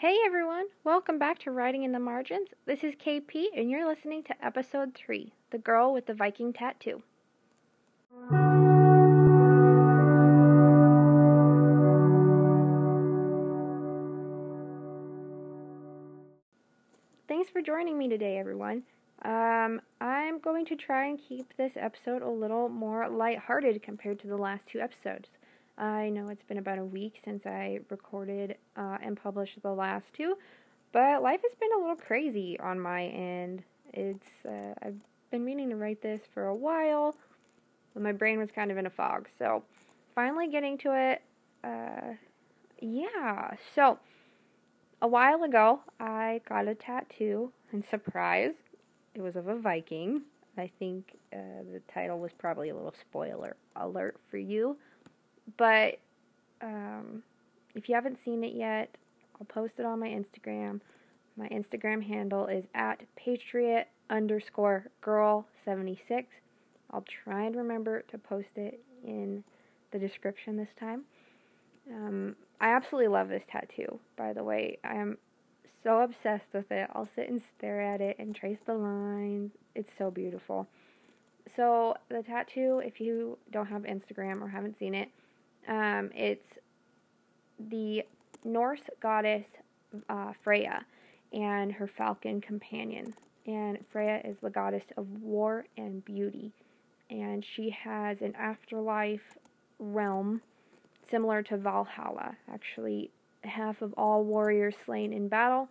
Hey everyone, welcome back to Writing in the Margins. This is KP, and you're listening to episode 3 The Girl with the Viking Tattoo. Thanks for joining me today, everyone. Um, I'm going to try and keep this episode a little more lighthearted compared to the last two episodes. I know it's been about a week since I recorded uh, and published the last two, but life has been a little crazy on my end. It's uh, I've been meaning to write this for a while, but my brain was kind of in a fog. So finally getting to it. Uh, yeah. So a while ago, I got a tattoo, and surprise, it was of a Viking. I think uh, the title was probably a little spoiler alert for you. But um, if you haven't seen it yet, I'll post it on my Instagram. My Instagram handle is at patriot underscore girl 76. I'll try and remember to post it in the description this time. Um, I absolutely love this tattoo, by the way. I am so obsessed with it. I'll sit and stare at it and trace the lines. It's so beautiful. So, the tattoo, if you don't have Instagram or haven't seen it, um, it's the Norse goddess uh, Freya and her falcon companion. And Freya is the goddess of war and beauty. And she has an afterlife realm similar to Valhalla. Actually, half of all warriors slain in battle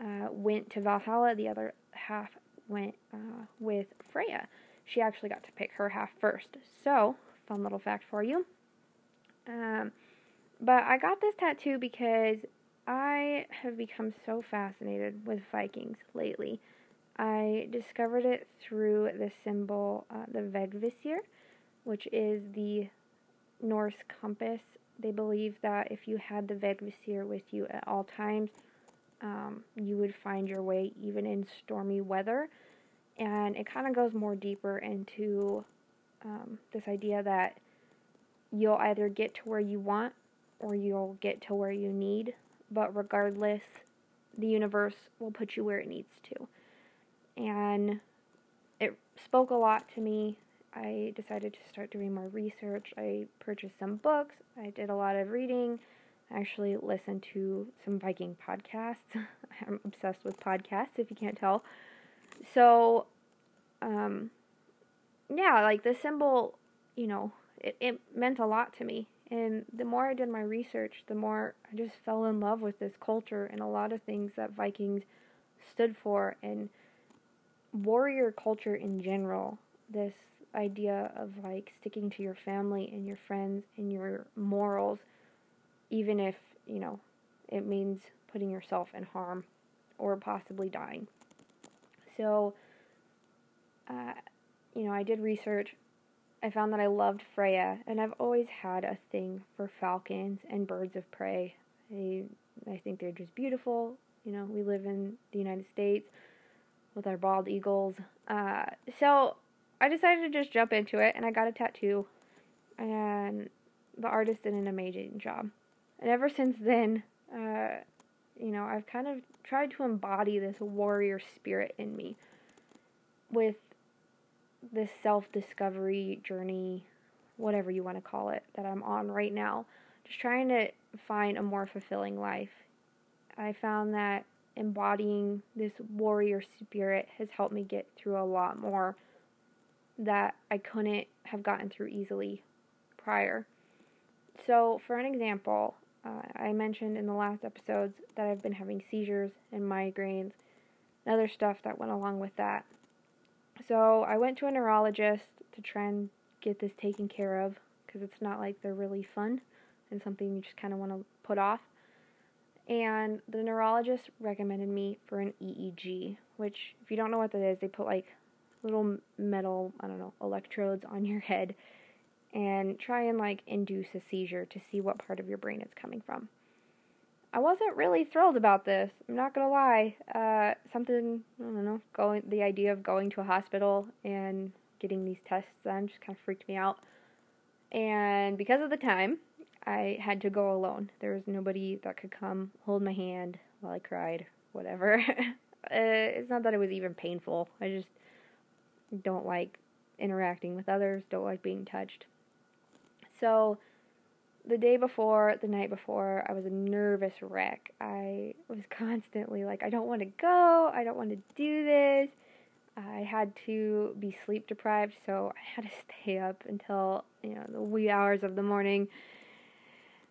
uh, went to Valhalla, the other half went uh, with Freya. She actually got to pick her half first. So, fun little fact for you. Um, but I got this tattoo because I have become so fascinated with Vikings lately. I discovered it through the symbol, uh, the Vegvisir, which is the Norse compass. They believe that if you had the Vegvisir with you at all times, um, you would find your way even in stormy weather. And it kind of goes more deeper into um, this idea that you'll either get to where you want or you'll get to where you need. But regardless, the universe will put you where it needs to. And it spoke a lot to me. I decided to start doing more research. I purchased some books. I did a lot of reading. I actually listened to some Viking podcasts. I'm obsessed with podcasts, if you can't tell. So, um, yeah, like the symbol, you know, it, it meant a lot to me. And the more I did my research, the more I just fell in love with this culture and a lot of things that Vikings stood for and warrior culture in general. This idea of like sticking to your family and your friends and your morals, even if, you know, it means putting yourself in harm or possibly dying. So, uh, you know, I did research I found that I loved Freya, and I've always had a thing for falcons and birds of prey. I, I think they're just beautiful. You know, we live in the United States with our bald eagles. Uh, so I decided to just jump into it, and I got a tattoo. And the artist did an amazing job. And ever since then, uh, you know, I've kind of tried to embody this warrior spirit in me with this self discovery journey, whatever you want to call it, that I'm on right now. Just trying to find a more fulfilling life. I found that embodying this warrior spirit has helped me get through a lot more that I couldn't have gotten through easily prior. So, for an example, uh, I mentioned in the last episodes that I've been having seizures and migraines and other stuff that went along with that. So I went to a neurologist to try and get this taken care of because it's not like they're really fun and something you just kind of want to put off. And the neurologist recommended me for an EEG, which, if you don't know what that is, they put like little metal, I don't know, electrodes on your head and try and like induce a seizure to see what part of your brain it's coming from. I wasn't really thrilled about this. I'm not gonna lie. Uh, something I don't know. Going the idea of going to a hospital and getting these tests done just kind of freaked me out. And because of the time, I had to go alone. There was nobody that could come hold my hand while I cried, whatever. uh, it's not that it was even painful. I just don't like interacting with others, don't like being touched. So, the day before, the night before, I was a nervous wreck. I was constantly like, I don't want to go, I don't want to do this. I had to be sleep deprived, so I had to stay up until, you know, the wee hours of the morning.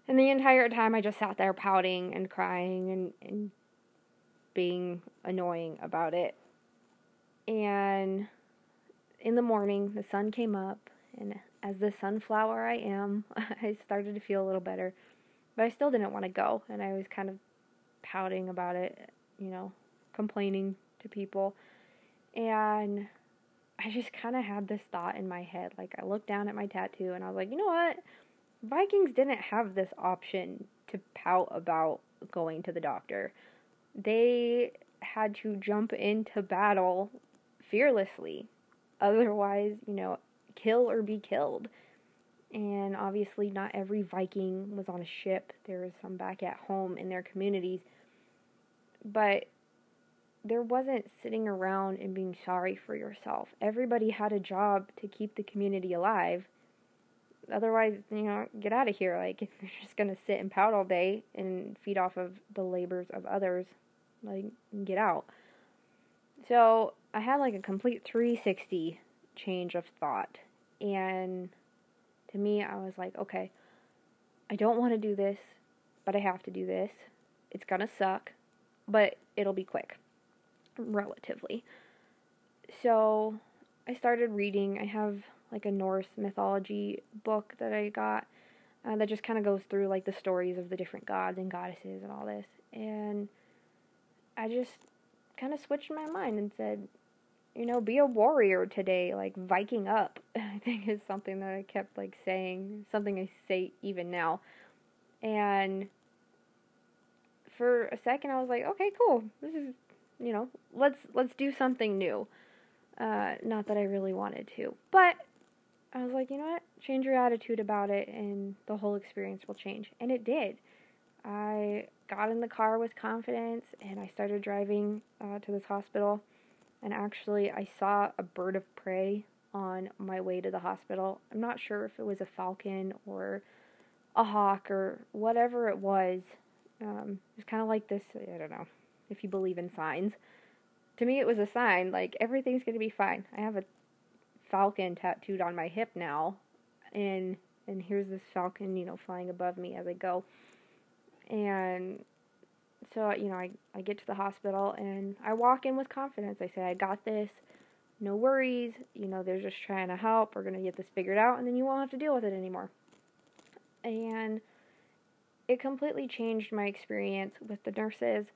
And the entire time I just sat there pouting and crying and, and being annoying about it. And in the morning, the sun came up, and as the sunflower I am, I started to feel a little better. But I still didn't want to go, and I was kind of pouting about it, you know, complaining to people. And I just kind of had this thought in my head. Like, I looked down at my tattoo and I was like, you know what? Vikings didn't have this option to pout about going to the doctor. They had to jump into battle fearlessly. Otherwise, you know, kill or be killed. And obviously, not every Viking was on a ship. There was some back at home in their communities. But there wasn't sitting around and being sorry for yourself. Everybody had a job to keep the community alive. Otherwise, you know, get out of here. Like, if you're just going to sit and pout all day and feed off of the labors of others, like, get out. So, I had like a complete 360 change of thought. And to me, I was like, okay, I don't want to do this, but I have to do this. It's going to suck, but it'll be quick relatively. So I started reading. I have like a Norse mythology book that I got uh, that just kind of goes through like the stories of the different gods and goddesses and all this. And I just kind of switched my mind and said, you know, be a warrior today, like Viking up. I think is something that I kept like saying, something I say even now. And for a second I was like, okay, cool. This is you know, let's let's do something new. Uh, not that I really wanted to, but I was like, you know what? Change your attitude about it, and the whole experience will change. And it did. I got in the car with confidence, and I started driving uh, to this hospital. And actually, I saw a bird of prey on my way to the hospital. I'm not sure if it was a falcon or a hawk or whatever it was. Um, it was kind of like this. I don't know if you believe in signs. To me, it was a sign, like, everything's going to be fine. I have a falcon tattooed on my hip now, and and here's this falcon, you know, flying above me as I go. And so, you know, I, I get to the hospital and I walk in with confidence. I say, I got this. No worries. You know, they're just trying to help. We're going to get this figured out, and then you won't have to deal with it anymore. And it completely changed my experience with the nurses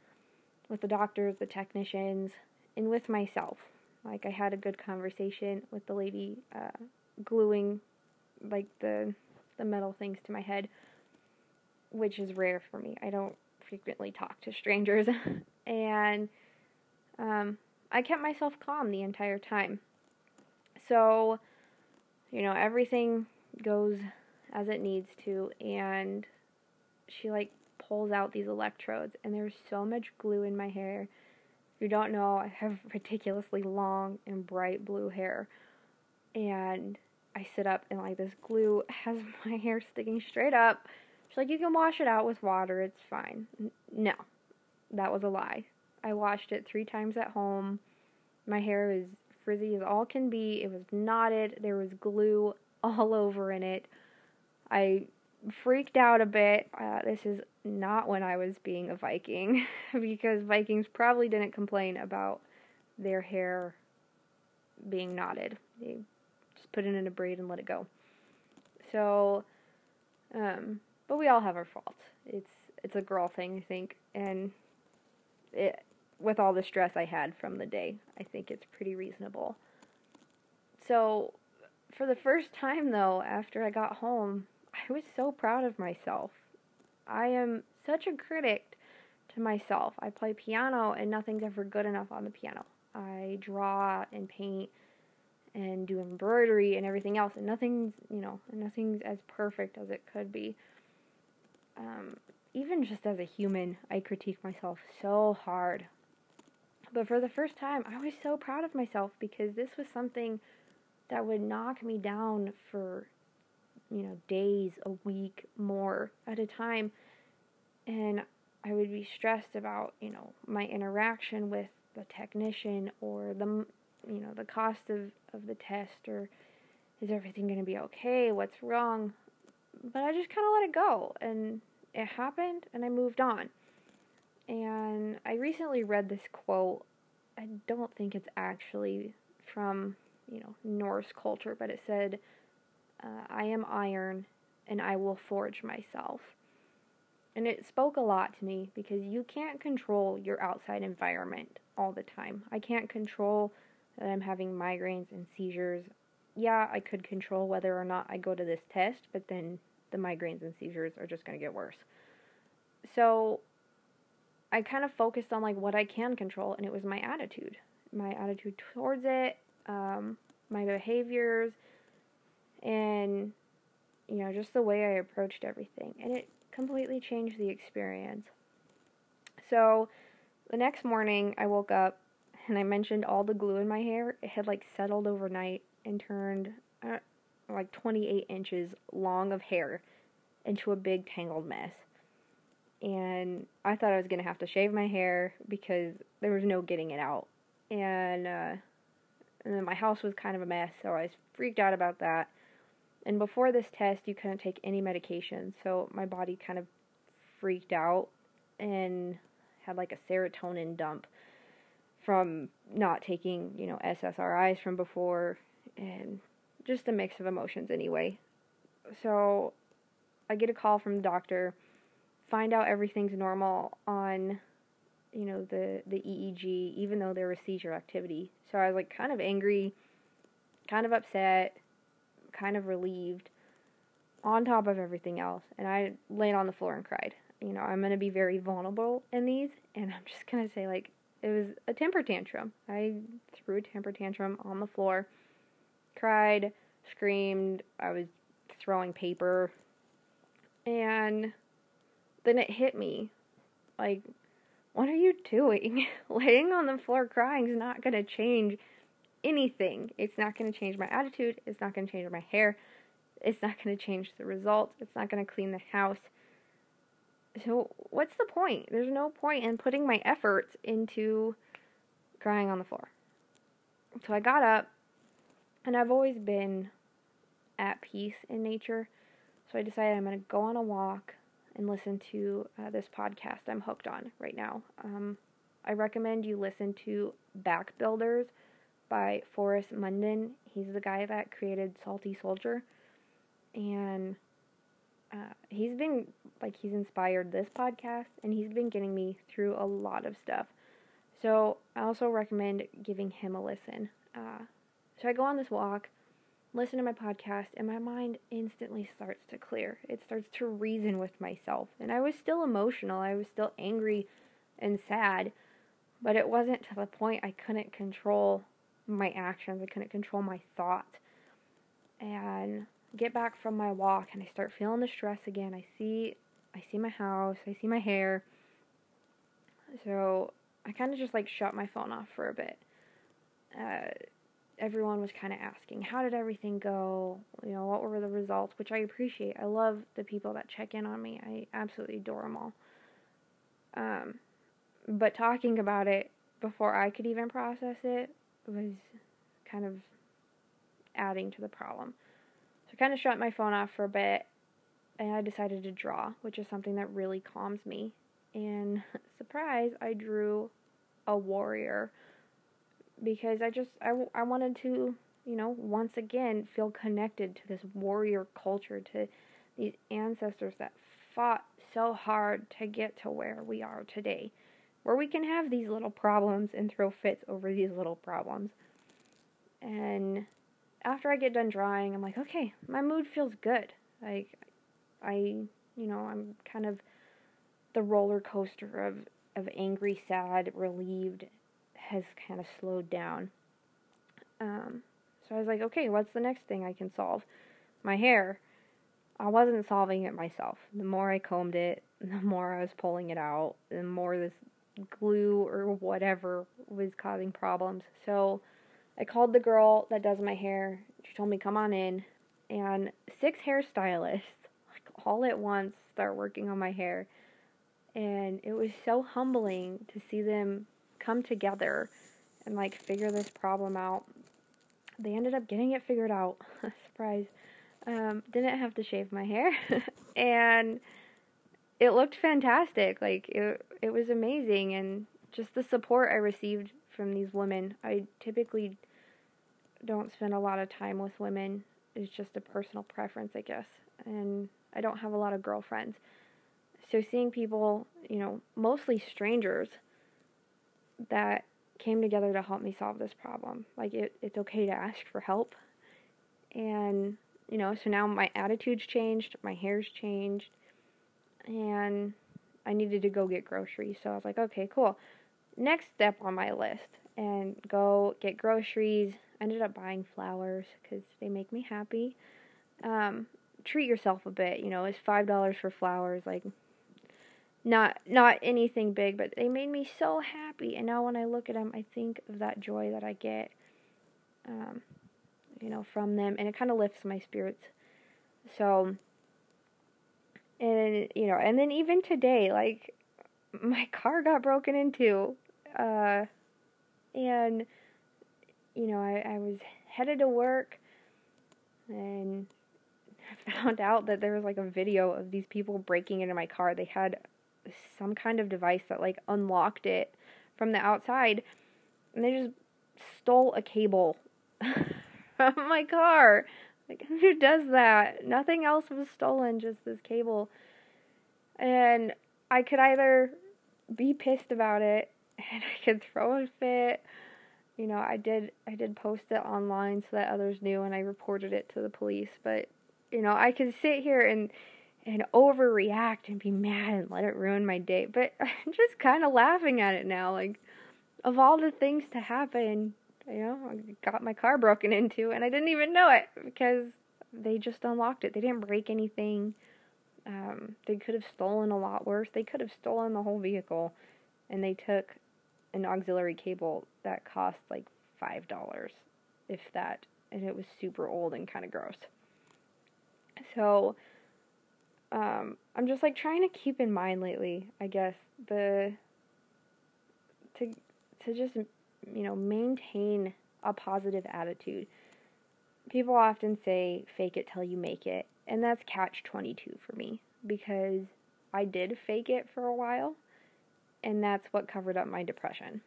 with the doctors, the technicians, and with myself. Like I had a good conversation with the lady uh, gluing like the the metal things to my head, which is rare for me. I don't frequently talk to strangers, and um, I kept myself calm the entire time. So, you know, everything goes as it needs to, and she like pulls out these electrodes, and there's so much glue in my hair. If you don't know, I have ridiculously long and bright blue hair, and I sit up and like this glue has my hair sticking straight up. She's like, you can wash it out with water, it's fine. No, that was a lie. I washed it three times at home. My hair is frizzy as all can be. It was knotted. There was glue all over in it. I freaked out a bit. Uh, this is not when I was being a Viking, because Vikings probably didn't complain about their hair being knotted. They just put it in a braid and let it go. So, um, but we all have our faults. It's it's a girl thing, I think, and it with all the stress I had from the day, I think it's pretty reasonable. So, for the first time though, after I got home, I was so proud of myself. I am such a critic to myself. I play piano and nothing's ever good enough on the piano. I draw and paint and do embroidery and everything else and nothing's, you know, nothing's as perfect as it could be. Um, even just as a human, I critique myself so hard. But for the first time, I was so proud of myself because this was something that would knock me down for, you know, days, a week, more at a time. And I would be stressed about, you know, my interaction with the technician or the, you know, the cost of, of the test or is everything going to be okay? What's wrong? But I just kind of let it go and it happened and I moved on. And I recently read this quote. I don't think it's actually from, you know, Norse culture, but it said, uh, I am iron and I will forge myself. And it spoke a lot to me because you can't control your outside environment all the time. I can't control that I'm having migraines and seizures. Yeah, I could control whether or not I go to this test, but then the migraines and seizures are just going to get worse. So I kind of focused on like what I can control, and it was my attitude, my attitude towards it, um, my behaviors, and you know just the way I approached everything, and it completely changed the experience. So the next morning, I woke up and I mentioned all the glue in my hair. It had like settled overnight and turned uh, like 28 inches long of hair into a big tangled mess. And I thought I was going to have to shave my hair because there was no getting it out. And, uh, and then my house was kind of a mess, so I was freaked out about that. And before this test, you couldn't take any medication, so my body kind of freaked out and had like a serotonin dump from not taking, you know, SSRIs from before and just a mix of emotions anyway. So I get a call from the doctor, find out everything's normal on you know the the EEG even though there was seizure activity. So I was like kind of angry, kind of upset, kind of relieved on top of everything else and I laid on the floor and cried. You know, I'm going to be very vulnerable in these and I'm just going to say like it was a temper tantrum. I threw a temper tantrum on the floor, cried, screamed, I was throwing paper, and then it hit me like, what are you doing? Laying on the floor crying is not going to change anything. It's not going to change my attitude. It's not going to change my hair. It's not going to change the results. It's not going to clean the house. So, what's the point? There's no point in putting my efforts into crying on the floor. So, I got up, and I've always been at peace in nature. So, I decided I'm going to go on a walk and listen to uh, this podcast I'm hooked on right now. Um, I recommend you listen to Back Builders by Forrest Munden. He's the guy that created Salty Soldier. And uh, he's been like he's inspired this podcast and he's been getting me through a lot of stuff. So I also recommend giving him a listen. Uh, so I go on this walk, listen to my podcast, and my mind instantly starts to clear. It starts to reason with myself. And I was still emotional, I was still angry and sad, but it wasn't to the point I couldn't control my actions, I couldn't control my thoughts. And get back from my walk and I start feeling the stress again. I see I see my house, I see my hair. So I kind of just like shut my phone off for a bit. Uh, everyone was kind of asking, how did everything go? You know, what were the results? Which I appreciate. I love the people that check in on me. I absolutely adore them all. Um, but talking about it before I could even process it was kind of adding to the problem. So I kind of shut my phone off for a bit and I decided to draw, which is something that really calms me. And surprise, I drew a warrior because I just I, I wanted to, you know, once again feel connected to this warrior culture to these ancestors that fought so hard to get to where we are today, where we can have these little problems and throw fits over these little problems. And after I get done drawing, I'm like, okay, my mood feels good. Like, I, you know, I'm kind of the roller coaster of, of angry, sad, relieved has kind of slowed down. Um, so I was like, okay, what's the next thing I can solve? My hair. I wasn't solving it myself. The more I combed it, the more I was pulling it out, the more this glue or whatever was causing problems. So I called the girl that does my hair. She told me, come on in. And six hairstylists, like all at once, start working on my hair. And it was so humbling to see them come together and like figure this problem out. They ended up getting it figured out. Surprise. Um, didn't have to shave my hair. and it looked fantastic. Like it it was amazing and just the support I received from these women. I typically don't spend a lot of time with women. It's just a personal preference, I guess. And I don't have a lot of girlfriends. So seeing people, you know, mostly strangers that came together to help me solve this problem. Like it, it's okay to ask for help. And, you know, so now my attitude's changed, my hair's changed, and I needed to go get groceries. So I was like, okay, cool. Next step on my list and go get groceries. Ended up buying flowers because they make me happy. Um, treat yourself a bit, you know, it's five dollars for flowers, like not not anything big, but they made me so happy. And now when I look at them, I think of that joy that I get, um, you know, from them, and it kind of lifts my spirits. So, and you know, and then even today, like my car got broken into, uh, and you know, I, I was headed to work, and found out that there was like a video of these people breaking into my car. They had some kind of device that like unlocked it from the outside and they just stole a cable from my car. Like who does that? Nothing else was stolen, just this cable. And I could either be pissed about it and I could throw a fit. You know, I did I did post it online so that others knew and I reported it to the police, but you know, I could sit here and and overreact and be mad and let it ruin my day. But I'm just kind of laughing at it now. Like, of all the things to happen, you know, I got my car broken into and I didn't even know it because they just unlocked it. They didn't break anything. Um, they could have stolen a lot worse. They could have stolen the whole vehicle and they took an auxiliary cable that cost like $5, if that. And it was super old and kind of gross. So, um, I'm just like trying to keep in mind lately, I guess, the to to just you know maintain a positive attitude. People often say fake it till you make it, and that's catch 22 for me because I did fake it for a while, and that's what covered up my depression.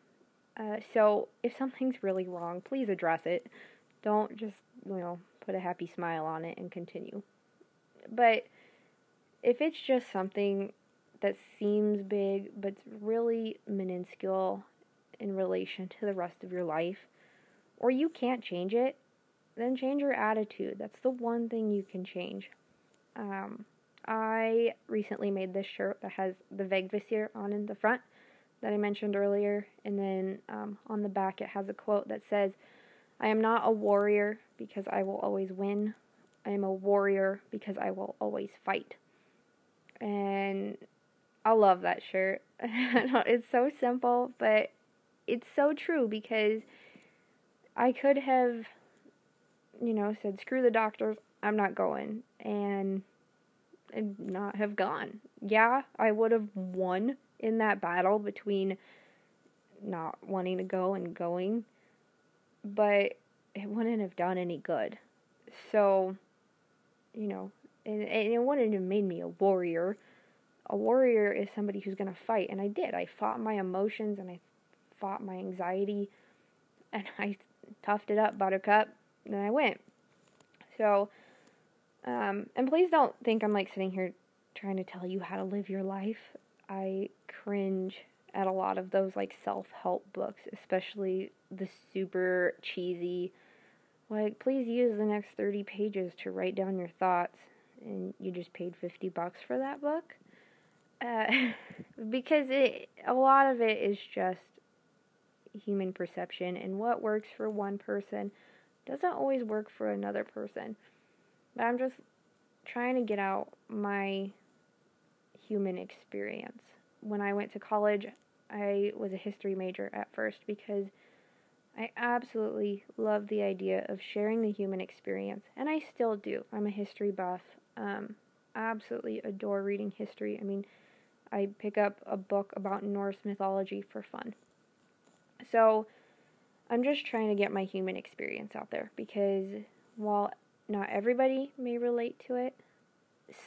Uh, so if something's really wrong, please address it. Don't just you know put a happy smile on it and continue. But if it's just something that seems big but's really minuscule in relation to the rest of your life, or you can't change it, then change your attitude. That's the one thing you can change. Um, I recently made this shirt that has the Vegvisir on in the front that I mentioned earlier, and then um, on the back it has a quote that says, I am not a warrior because I will always win. I am a warrior because I will always fight and I love that shirt. it's so simple, but it's so true because I could have, you know, said, screw the doctors, I'm not going, and, and not have gone. Yeah, I would have won in that battle between not wanting to go and going, but it wouldn't have done any good. So, you know, and, and it wouldn't have made me a warrior. A warrior is somebody who's going to fight, and I did. I fought my emotions and I fought my anxiety, and I toughed it up, buttercup, and I went. So, um, and please don't think I'm like sitting here trying to tell you how to live your life. I cringe at a lot of those like self help books, especially the super cheesy. Like, please use the next 30 pages to write down your thoughts and you just paid 50 bucks for that book. Uh, because it a lot of it is just human perception and what works for one person doesn't always work for another person. But I'm just trying to get out my human experience. When I went to college, I was a history major at first because I absolutely love the idea of sharing the human experience, and I still do. I'm a history buff. Um, absolutely adore reading history. I mean, I pick up a book about Norse mythology for fun. So, I'm just trying to get my human experience out there because while not everybody may relate to it,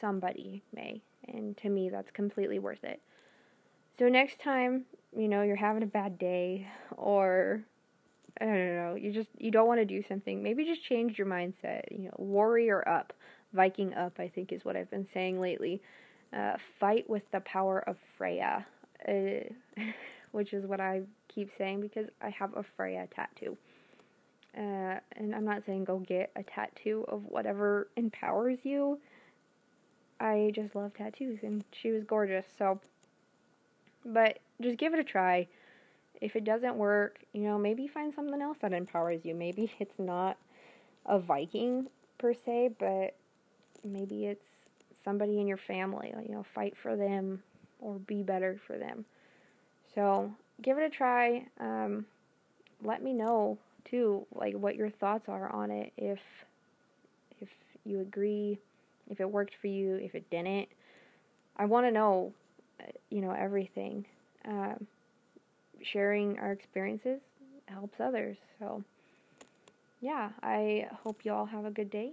somebody may. And to me, that's completely worth it. So, next time, you know, you're having a bad day or I don't know, you just you don't want to do something, maybe just change your mindset, you know, warrior up, Viking up, I think is what I've been saying lately. Uh, fight with the power of Freya, uh, which is what I keep saying because I have a Freya tattoo. Uh, and I'm not saying go get a tattoo of whatever empowers you. I just love tattoos, and she was gorgeous. So, but just give it a try. If it doesn't work, you know, maybe find something else that empowers you. Maybe it's not a Viking per se, but maybe it's somebody in your family. You know, fight for them or be better for them. So give it a try. Um, let me know too, like what your thoughts are on it. If if you agree, if it worked for you, if it didn't. I want to know, uh, you know, everything. Um, sharing our experiences helps others. So, yeah, I hope you all have a good day,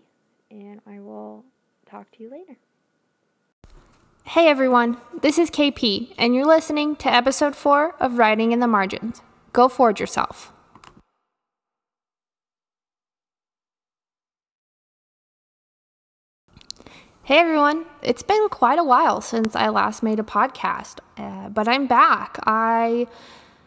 and I will talk to you later. Hey everyone, this is KP, and you're listening to episode 4 of Writing in the Margins. Go forge yourself. Hey everyone, it's been quite a while since I last made a podcast, uh, but I'm back. I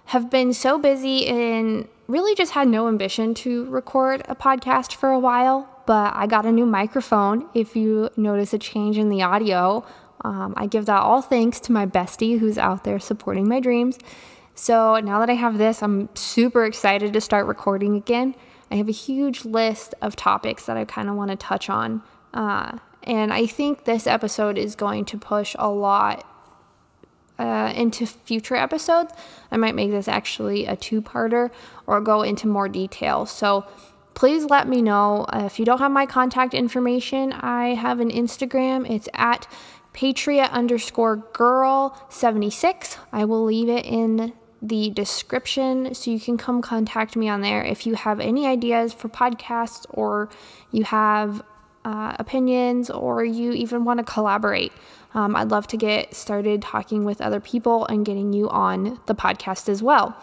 have been so busy and really just had no ambition to record a podcast for a while. But I got a new microphone. If you notice a change in the audio, um, I give that all thanks to my bestie who's out there supporting my dreams. So now that I have this, I'm super excited to start recording again. I have a huge list of topics that I kind of want to touch on. Uh, and I think this episode is going to push a lot uh, into future episodes. I might make this actually a two parter or go into more detail. So please let me know. Uh, if you don't have my contact information, I have an Instagram. It's at patriot underscore girl 76. I will leave it in the description so you can come contact me on there if you have any ideas for podcasts or you have uh, opinions or you even want to collaborate. Um, I'd love to get started talking with other people and getting you on the podcast as well.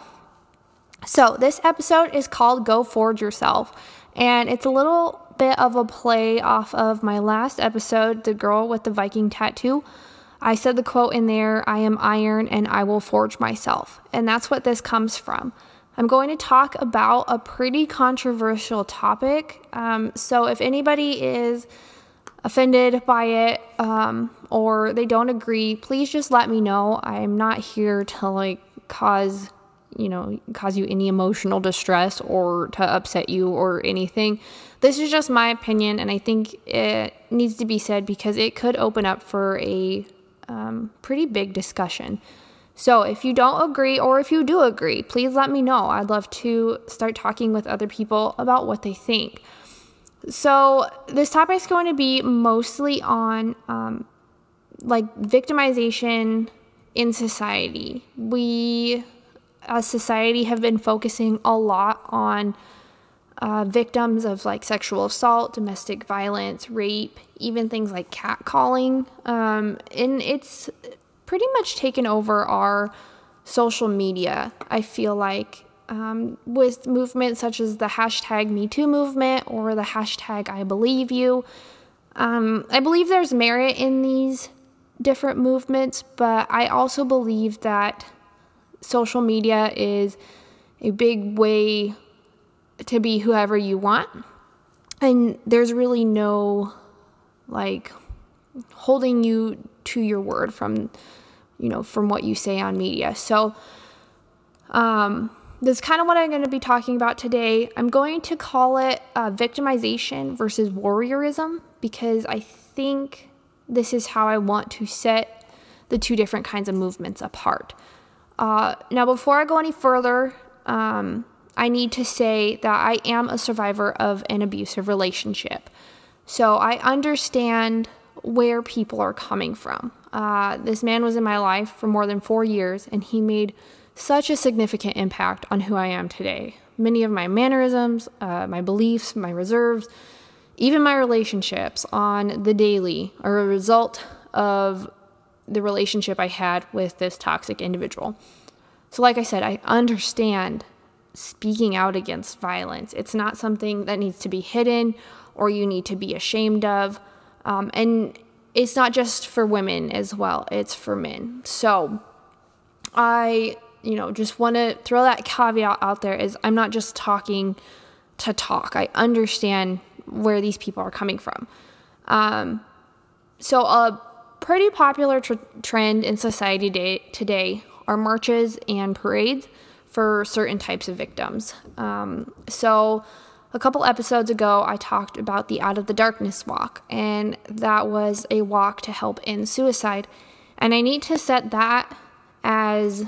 So, this episode is called Go Forge Yourself, and it's a little bit of a play off of my last episode, The Girl with the Viking Tattoo. I said the quote in there I am iron and I will forge myself. And that's what this comes from. I'm going to talk about a pretty controversial topic. Um, so, if anybody is offended by it um, or they don't agree, please just let me know. I'm not here to like cause you know cause you any emotional distress or to upset you or anything. This is just my opinion, and I think it needs to be said because it could open up for a um, pretty big discussion. So, if you don't agree or if you do agree, please let me know. I'd love to start talking with other people about what they think. So, this topic is going to be mostly on um, like victimization in society. We, as society, have been focusing a lot on uh, victims of like sexual assault, domestic violence, rape, even things like catcalling. Um, and it's pretty much taken over our social media. I feel like um, with movements such as the hashtag MeToo movement or the hashtag I Believe You. Um, I believe there's merit in these different movements, but I also believe that social media is a big way to be whoever you want. And there's really no like holding you to your word from you know from what you say on media. So um that's kind of what I'm going to be talking about today. I'm going to call it uh, victimization versus warriorism because I think this is how I want to set the two different kinds of movements apart. Uh, now, before I go any further, um, I need to say that I am a survivor of an abusive relationship. So I understand where people are coming from. Uh, this man was in my life for more than four years, and he made such a significant impact on who I am today. Many of my mannerisms, uh, my beliefs, my reserves, even my relationships on the daily are a result of the relationship I had with this toxic individual. So, like I said, I understand speaking out against violence. It's not something that needs to be hidden or you need to be ashamed of. Um, and it's not just for women as well, it's for men. So, I, you know, just want to throw that caveat out there is I'm not just talking to talk. I understand where these people are coming from. Um, so, a pretty popular tr- trend in society day- today are marches and parades for certain types of victims. Um, so, a couple episodes ago, I talked about the Out of the Darkness walk, and that was a walk to help end suicide. And I need to set that as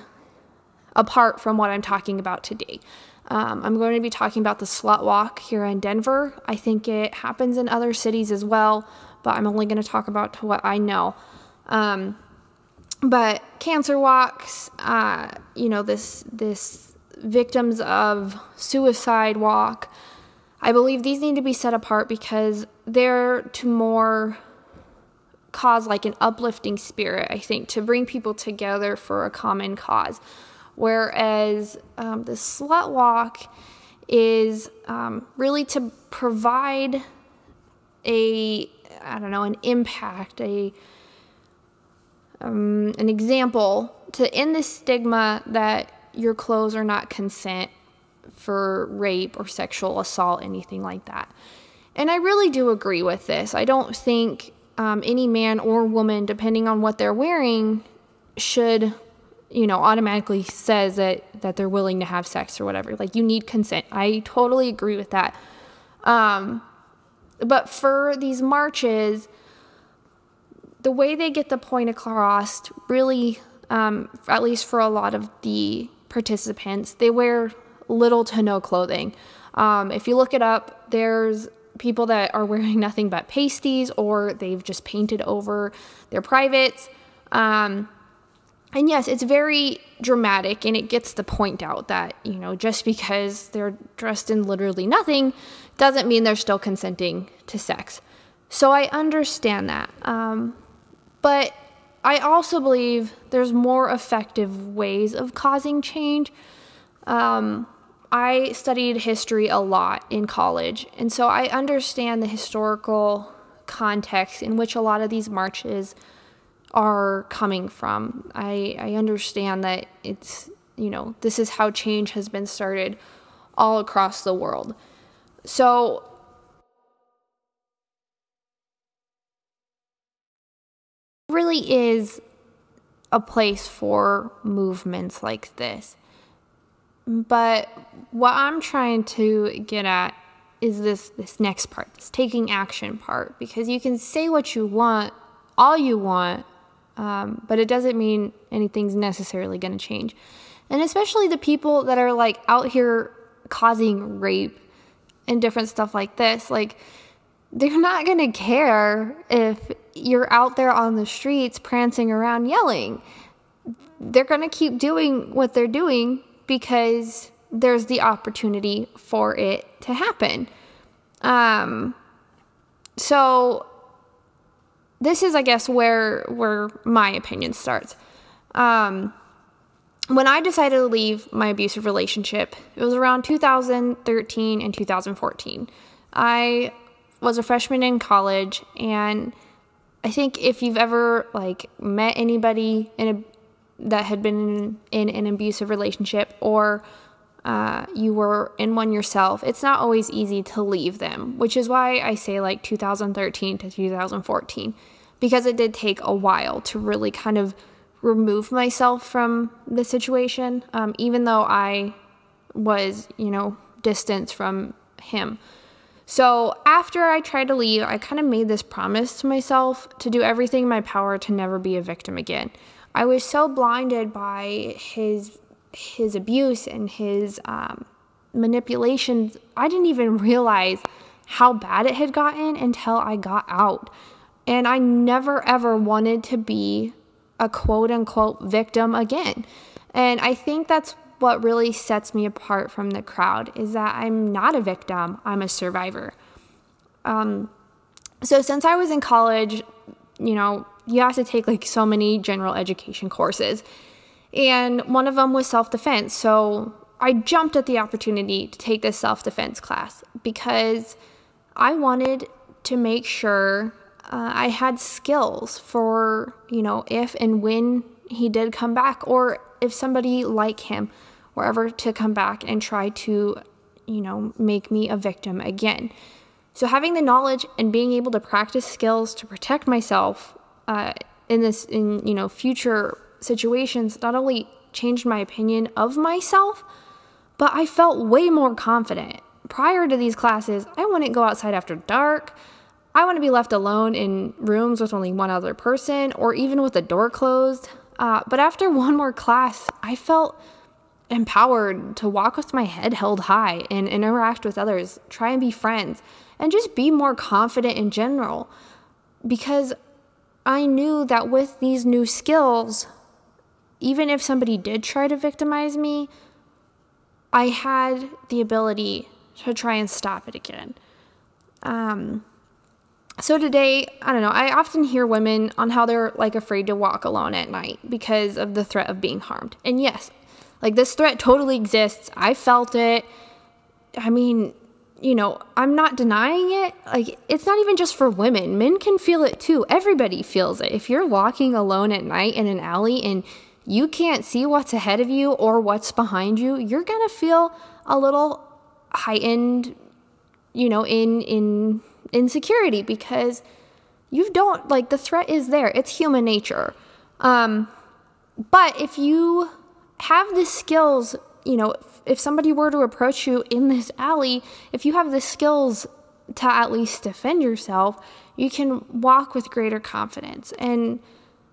apart from what I'm talking about today. Um, I'm going to be talking about the Slut Walk here in Denver. I think it happens in other cities as well, but I'm only going to talk about what I know. Um, but cancer walks, uh, you know, this this victims of suicide walk. I believe these need to be set apart because they're to more cause like an uplifting spirit, I think, to bring people together for a common cause. Whereas um, the slut walk is um, really to provide a, I don't know, an impact, a um, an example to end the stigma that your clothes are not consent for rape or sexual assault, anything like that. And I really do agree with this. I don't think um, any man or woman, depending on what they're wearing, should, you know, automatically says that that they're willing to have sex or whatever. Like you need consent. I totally agree with that. Um, but for these marches, the way they get the point across really, um, at least for a lot of the participants, they wear little to no clothing. Um, if you look it up, there's people that are wearing nothing but pasties or they've just painted over their privates. Um, and yes, it's very dramatic and it gets the point out that, you know, just because they're dressed in literally nothing doesn't mean they're still consenting to sex. So I understand that. Um, but I also believe there's more effective ways of causing change. Um, I studied history a lot in college, and so I understand the historical context in which a lot of these marches are coming from. I, I understand that it's, you know, this is how change has been started all across the world. So really is a place for movements like this. But what I'm trying to get at is this this next part, this taking action part, because you can say what you want, all you want, um, but it doesn't mean anything's necessarily going to change. And especially the people that are like out here causing rape and different stuff like this, like they're not going to care if you're out there on the streets prancing around yelling. They're going to keep doing what they're doing because there's the opportunity for it to happen. Um, so this is, I guess, where where my opinion starts. Um, when I decided to leave my abusive relationship, it was around 2013 and 2014. I was a freshman in college and I think if you've ever like met anybody in a that had been in, in an abusive relationship or uh, you were in one yourself, it's not always easy to leave them, which is why I say like 2013 to 2014, because it did take a while to really kind of remove myself from the situation, um, even though I was, you know, distance from him. So after I tried to leave, I kind of made this promise to myself to do everything in my power to never be a victim again. I was so blinded by his his abuse and his um, manipulations. I didn't even realize how bad it had gotten until I got out. And I never ever wanted to be a quote unquote victim again. And I think that's what really sets me apart from the crowd is that I'm not a victim, I'm a survivor. Um, so since I was in college, you know, you have to take like so many general education courses. And one of them was self defense. So I jumped at the opportunity to take this self defense class because I wanted to make sure uh, I had skills for, you know, if and when he did come back, or if somebody like him were ever to come back and try to, you know, make me a victim again. So having the knowledge and being able to practice skills to protect myself uh, in this, in you know, future situations, not only changed my opinion of myself, but I felt way more confident. Prior to these classes, I wouldn't go outside after dark. I to be left alone in rooms with only one other person or even with the door closed. Uh, but after one more class, I felt empowered to walk with my head held high and interact with others, try and be friends, and just be more confident in general. Because I knew that with these new skills, even if somebody did try to victimize me, I had the ability to try and stop it again. Um, so today, I don't know, I often hear women on how they're like afraid to walk alone at night because of the threat of being harmed. And yes, like this threat totally exists. I felt it. I mean, you know, I'm not denying it. Like it's not even just for women. Men can feel it too. Everybody feels it. If you're walking alone at night in an alley and you can't see what's ahead of you or what's behind you, you're going to feel a little heightened, you know, in in insecurity because you don't like the threat is there. It's human nature. Um, but if you have the skills, you know, if, if somebody were to approach you in this alley, if you have the skills to at least defend yourself, you can walk with greater confidence. And,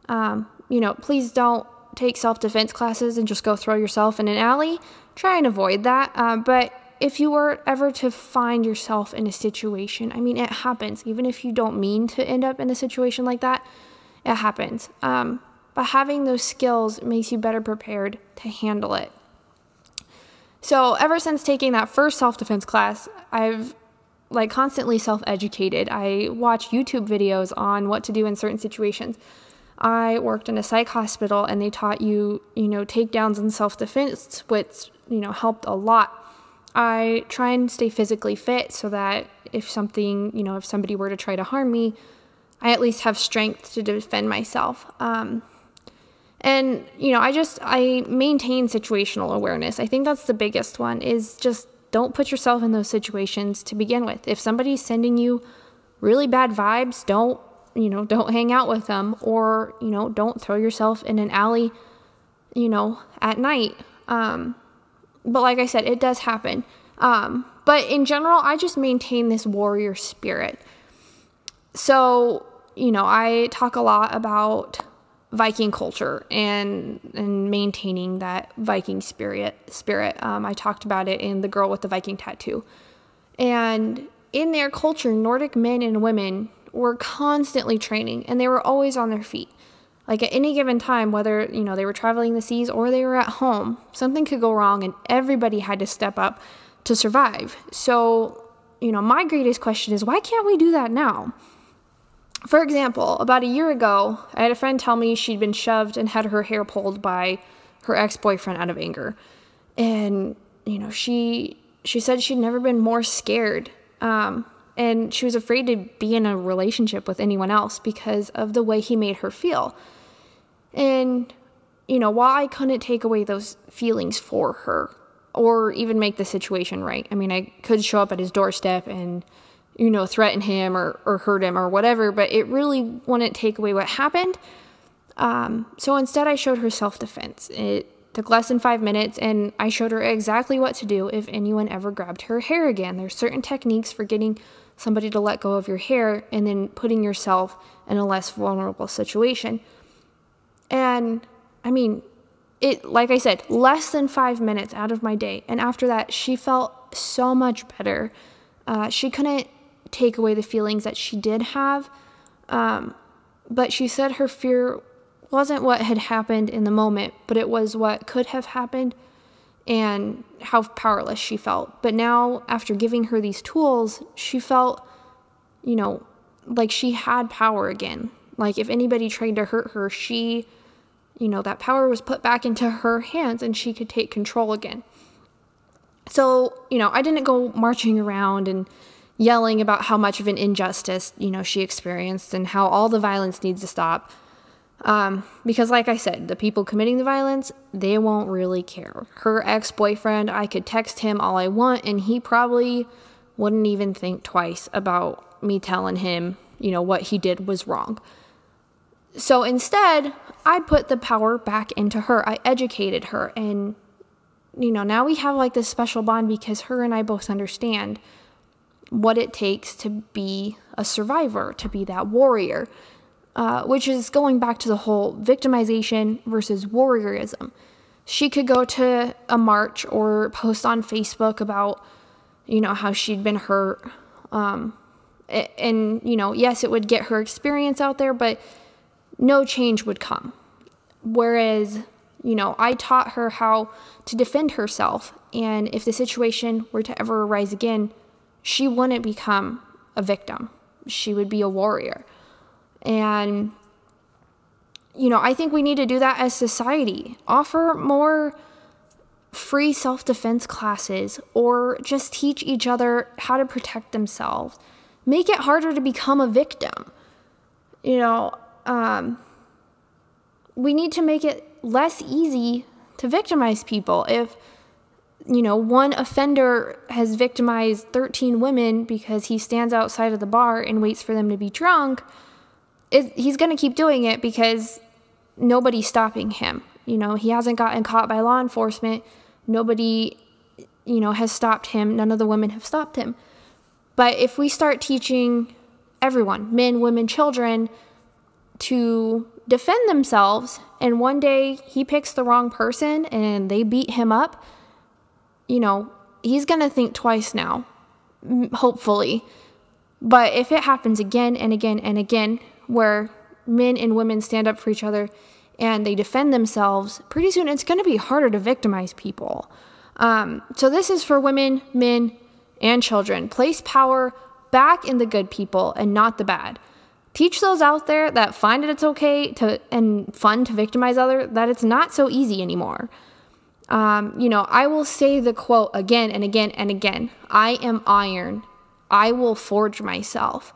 um, you know, please don't take self defense classes and just go throw yourself in an alley. Try and avoid that. Uh, but if you were ever to find yourself in a situation, I mean, it happens. Even if you don't mean to end up in a situation like that, it happens. Um, but having those skills makes you better prepared to handle it. So, ever since taking that first self defense class, I've like constantly self educated. I watch YouTube videos on what to do in certain situations. I worked in a psych hospital and they taught you, you know, takedowns and self defense, which, you know, helped a lot I try and stay physically fit so that if something, you know, if somebody were to try to harm me, I at least have strength to defend myself. Um, and you know, I just I maintain situational awareness. I think that's the biggest one is just don't put yourself in those situations to begin with. If somebody's sending you really bad vibes, don't, you know, don't hang out with them or, you know, don't throw yourself in an alley, you know, at night. Um, but like I said, it does happen. Um, but in general, I just maintain this warrior spirit. So, you know, I talk a lot about Viking culture and and maintaining that Viking spirit. Spirit. Um, I talked about it in the girl with the Viking tattoo, and in their culture, Nordic men and women were constantly training, and they were always on their feet. Like at any given time, whether, you know, they were traveling the seas or they were at home, something could go wrong and everybody had to step up to survive. So, you know, my greatest question is why can't we do that now? For example, about a year ago, I had a friend tell me she'd been shoved and had her hair pulled by her ex-boyfriend out of anger. And, you know, she she said she'd never been more scared. Um, and she was afraid to be in a relationship with anyone else because of the way he made her feel. And, you know, while I couldn't take away those feelings for her or even make the situation right, I mean, I could show up at his doorstep and, you know, threaten him or, or hurt him or whatever, but it really wouldn't take away what happened. Um, so instead, I showed her self defense. It took less than five minutes, and I showed her exactly what to do if anyone ever grabbed her hair again. There's certain techniques for getting somebody to let go of your hair and then putting yourself in a less vulnerable situation. And I mean, it, like I said, less than five minutes out of my day. And after that, she felt so much better. Uh, she couldn't take away the feelings that she did have. Um, but she said her fear wasn't what had happened in the moment, but it was what could have happened and how powerless she felt. But now, after giving her these tools, she felt, you know, like she had power again. Like if anybody tried to hurt her, she, you know, that power was put back into her hands and she could take control again. So, you know, I didn't go marching around and yelling about how much of an injustice, you know, she experienced and how all the violence needs to stop. Um, because, like I said, the people committing the violence, they won't really care. Her ex boyfriend, I could text him all I want, and he probably wouldn't even think twice about me telling him, you know, what he did was wrong. So instead, I put the power back into her. I educated her, and, you know, now we have like this special bond because her and I both understand what it takes to be a survivor, to be that warrior uh, which is going back to the whole victimization versus warriorism. She could go to a march or post on Facebook about, you know, how she'd been hurt. Um, and, you know, yes, it would get her experience out there, but no change would come. Whereas, you know, I taught her how to defend herself. And if the situation were to ever arise again, she wouldn't become a victim, she would be a warrior. And, you know, I think we need to do that as society. Offer more free self defense classes or just teach each other how to protect themselves. Make it harder to become a victim. You know, um, we need to make it less easy to victimize people. If, you know, one offender has victimized 13 women because he stands outside of the bar and waits for them to be drunk he's going to keep doing it because nobody's stopping him. You know, he hasn't gotten caught by law enforcement. Nobody, you know, has stopped him. None of the women have stopped him. But if we start teaching everyone, men, women, children, to defend themselves, and one day he picks the wrong person and they beat him up, you know, he's going to think twice now, hopefully. But if it happens again and again and again, where men and women stand up for each other and they defend themselves, pretty soon it's going to be harder to victimize people. Um, so, this is for women, men, and children. Place power back in the good people and not the bad. Teach those out there that find it it's okay to and fun to victimize others that it's not so easy anymore. Um, you know, I will say the quote again and again and again I am iron. I will forge myself.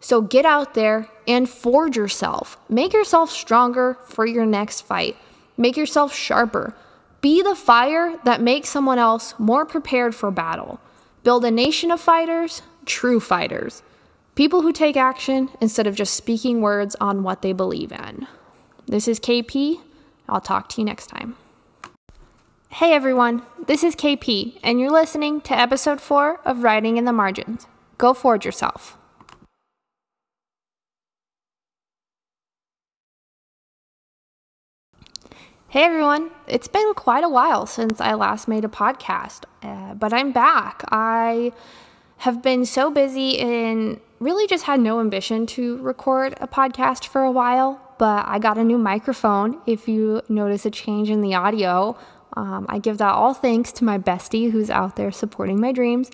So get out there and forge yourself. Make yourself stronger for your next fight. Make yourself sharper. Be the fire that makes someone else more prepared for battle. Build a nation of fighters, true fighters. People who take action instead of just speaking words on what they believe in. This is KP. I'll talk to you next time. Hey everyone, this is KP, and you're listening to episode 4 of Writing in the Margins. Go forge yourself. Hey everyone, it's been quite a while since I last made a podcast, uh, but I'm back. I have been so busy and really just had no ambition to record a podcast for a while, but I got a new microphone. If you notice a change in the audio, um, I give that all thanks to my bestie who's out there supporting my dreams.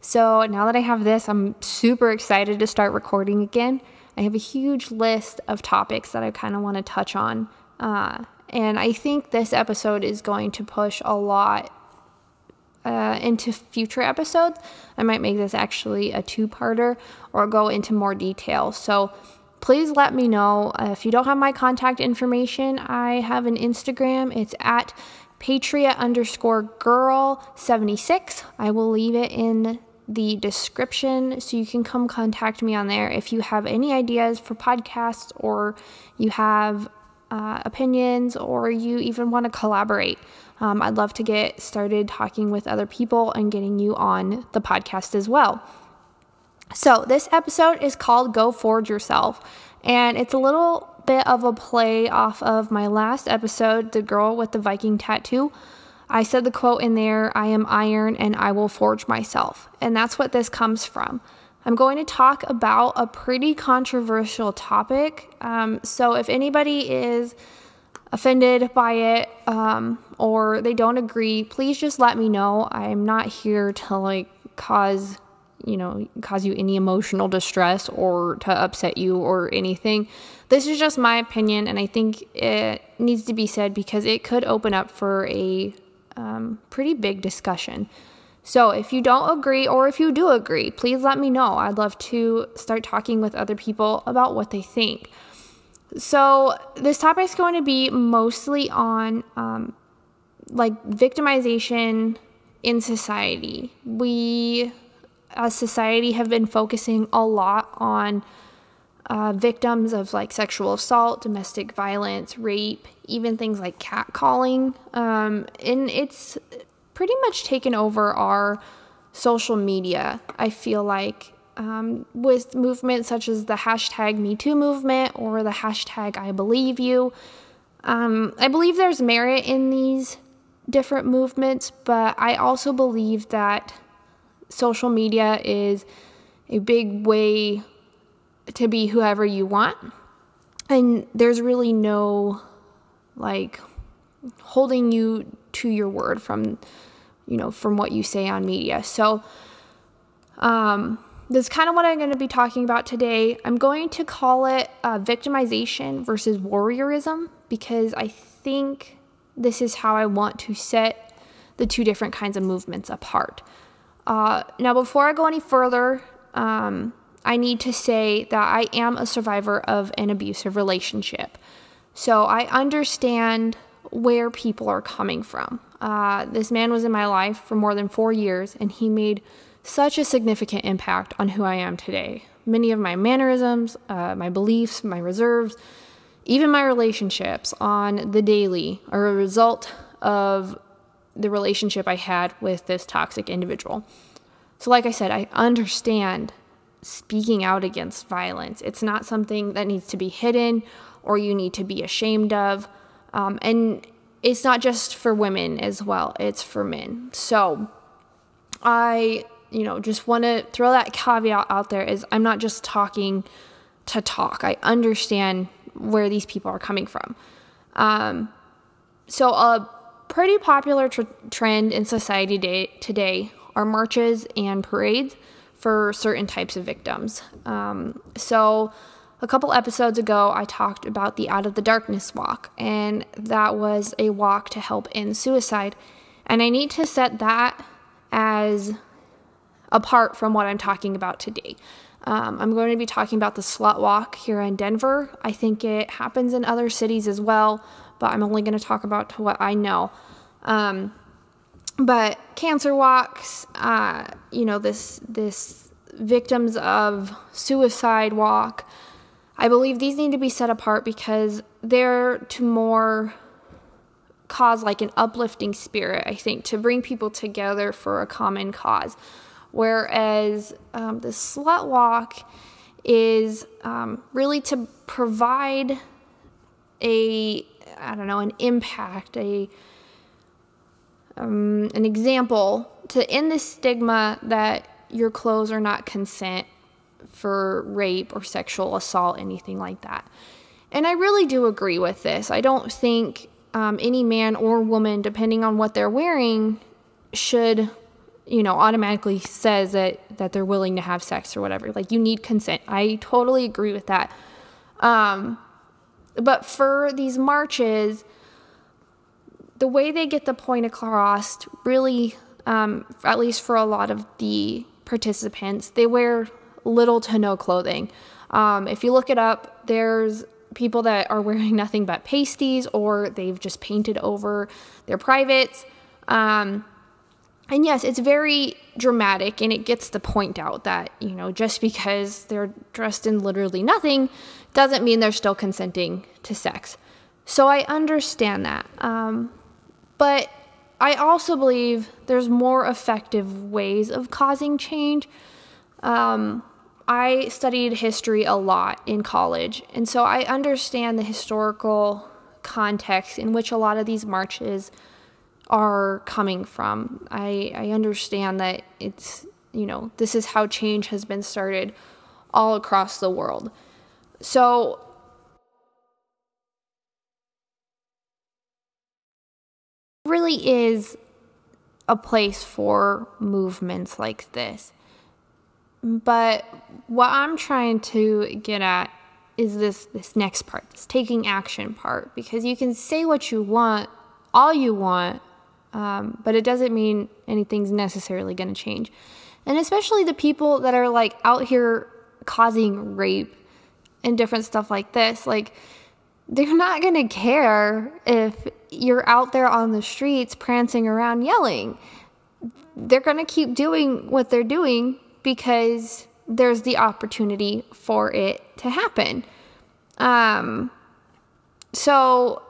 So now that I have this, I'm super excited to start recording again. I have a huge list of topics that I kind of want to touch on. Uh, and I think this episode is going to push a lot uh, into future episodes. I might make this actually a two parter or go into more detail. So please let me know. Uh, if you don't have my contact information, I have an Instagram. It's at patriot underscore girl 76. I will leave it in the description so you can come contact me on there if you have any ideas for podcasts or you have uh, opinions or you even want to collaborate, um, I'd love to get started talking with other people and getting you on the podcast as well. So, this episode is called Go Forge Yourself, and it's a little bit of a play off of my last episode, The Girl with the Viking Tattoo. I said the quote in there I am iron and I will forge myself. And that's what this comes from. I'm going to talk about a pretty controversial topic. Um, so if anybody is offended by it um, or they don't agree, please just let me know. I'm not here to like cause you know cause you any emotional distress or to upset you or anything. This is just my opinion, and I think it needs to be said because it could open up for a um, pretty big discussion. So if you don't agree or if you do agree, please let me know. I'd love to start talking with other people about what they think. So this topic is going to be mostly on um, like victimization in society. We, as society, have been focusing a lot on uh, victims of like sexual assault, domestic violence, rape, even things like catcalling. Um, and it's pretty much taken over our social media. I feel like um, with movements such as the hashtag MeToo movement or the hashtag I Believe You. Um, I believe there's merit in these different movements, but I also believe that social media is a big way to be whoever you want. And there's really no like holding you to your word from you know from what you say on media. So um that's kind of what i'm going to be talking about today. I'm going to call it uh, victimization versus warriorism because i think this is how i want to set the two different kinds of movements apart. Uh, now before i go any further um, i need to say that i am a survivor of an abusive relationship. So i understand where people are coming from. Uh, this man was in my life for more than four years, and he made such a significant impact on who I am today. Many of my mannerisms, uh, my beliefs, my reserves, even my relationships on the daily are a result of the relationship I had with this toxic individual. So, like I said, I understand speaking out against violence. It's not something that needs to be hidden or you need to be ashamed of. Um, and it's not just for women as well, it's for men. So I, you know, just want to throw that caveat out there is I'm not just talking to talk. I understand where these people are coming from. Um, so a pretty popular tr- trend in society day- today are marches and parades for certain types of victims. Um, so a couple episodes ago, I talked about the Out of the Darkness walk, and that was a walk to help end suicide. And I need to set that as apart from what I'm talking about today. Um, I'm going to be talking about the Slut Walk here in Denver. I think it happens in other cities as well, but I'm only going to talk about what I know. Um, but cancer walks, uh, you know, this this victims of suicide walk. I believe these need to be set apart because they're to more cause like an uplifting spirit, I think, to bring people together for a common cause. Whereas um, the slut walk is um, really to provide a, I don't know, an impact, a, um, an example to end the stigma that your clothes are not consent for rape or sexual assault, anything like that. And I really do agree with this. I don't think um, any man or woman, depending on what they're wearing, should, you know, automatically says that that they're willing to have sex or whatever. Like you need consent. I totally agree with that. Um, but for these marches, the way they get the point across, really, um, at least for a lot of the participants, they wear little to no clothing. Um, if you look it up, there's people that are wearing nothing but pasties or they've just painted over their privates. Um, and yes, it's very dramatic and it gets the point out that, you know, just because they're dressed in literally nothing doesn't mean they're still consenting to sex. So I understand that. Um, but I also believe there's more effective ways of causing change. Um, I studied history a lot in college, and so I understand the historical context in which a lot of these marches are coming from. I, I understand that it's, you know, this is how change has been started all across the world. So, really is a place for movements like this. But what I'm trying to get at is this this next part, this taking action part, because you can say what you want, all you want, um, but it doesn't mean anything's necessarily going to change. And especially the people that are like out here causing rape and different stuff like this, like they're not going to care if you're out there on the streets prancing around yelling. They're going to keep doing what they're doing because there's the opportunity for it to happen. Um, so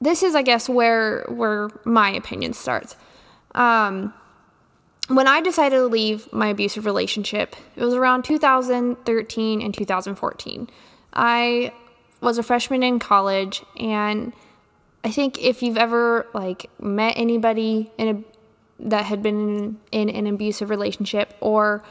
this is, I guess, where where my opinion starts. Um, when I decided to leave my abusive relationship, it was around 2013 and 2014. I was a freshman in college, and I think if you've ever like met anybody in a that had been in, in an abusive relationship or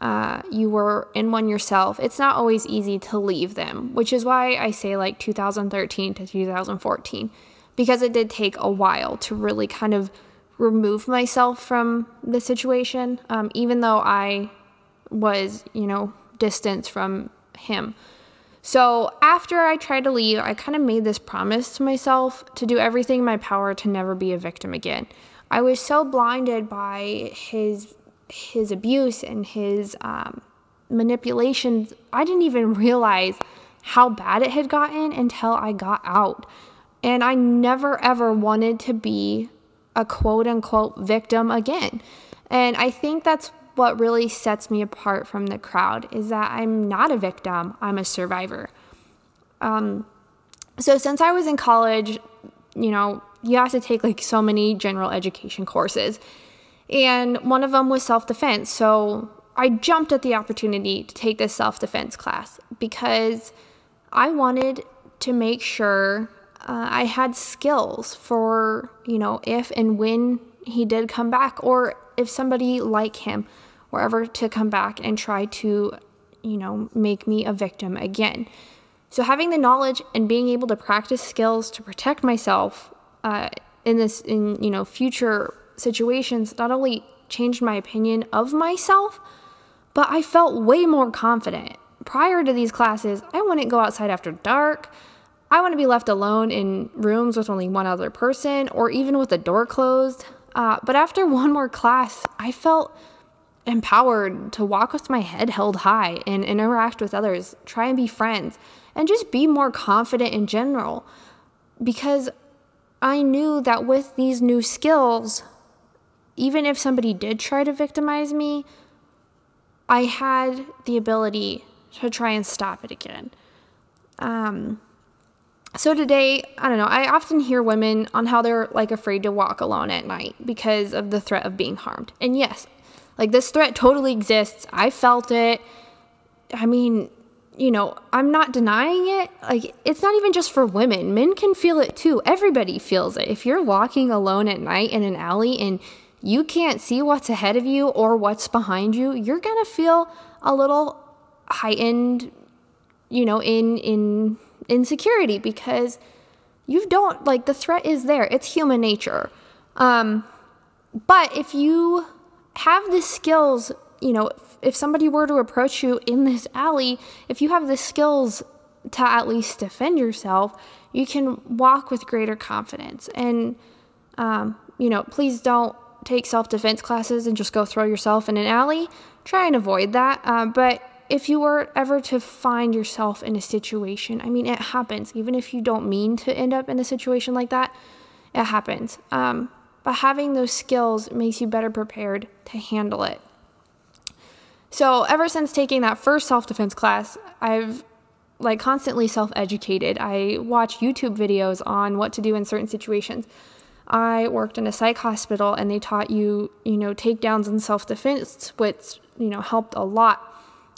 uh, you were in one yourself, it's not always easy to leave them, which is why I say like 2013 to 2014, because it did take a while to really kind of remove myself from the situation, um, even though I was, you know, distance from him. So after I tried to leave, I kind of made this promise to myself to do everything in my power to never be a victim again. I was so blinded by his his abuse and his um, manipulations. I didn't even realize how bad it had gotten until I got out. And I never ever wanted to be a quote unquote victim again. And I think that's what really sets me apart from the crowd is that I'm not a victim, I'm a survivor. Um, so since I was in college, you know, you have to take like so many general education courses. And one of them was self defense. So I jumped at the opportunity to take this self defense class because I wanted to make sure uh, I had skills for, you know, if and when he did come back, or if somebody like him were ever to come back and try to, you know, make me a victim again. So having the knowledge and being able to practice skills to protect myself uh, in this in you know future situations not only changed my opinion of myself, but I felt way more confident. Prior to these classes, I wouldn't go outside after dark. I want to be left alone in rooms with only one other person or even with the door closed. Uh, but after one more class, I felt empowered to walk with my head held high and interact with others, try and be friends, and just be more confident in general. Because I knew that with these new skills, even if somebody did try to victimize me, I had the ability to try and stop it again. Um, so today, I don't know, I often hear women on how they're like afraid to walk alone at night because of the threat of being harmed. And yes, like this threat totally exists. I felt it. I mean, you know, I'm not denying it. Like, it's not even just for women, men can feel it too. Everybody feels it. If you're walking alone at night in an alley and you can't see what's ahead of you or what's behind you, you're going to feel a little heightened, you know, in, in insecurity because you don't, like, the threat is there. It's human nature. Um, but if you have the skills, you know, if somebody were to approach you in this alley, if you have the skills to at least defend yourself, you can walk with greater confidence. And, um, you know, please don't take self defense classes and just go throw yourself in an alley. Try and avoid that. Uh, but if you were ever to find yourself in a situation, I mean, it happens. Even if you don't mean to end up in a situation like that, it happens. Um, but having those skills makes you better prepared to handle it. So, ever since taking that first self defense class, I've like constantly self educated. I watch YouTube videos on what to do in certain situations. I worked in a psych hospital and they taught you, you know, takedowns and self defense, which, you know, helped a lot.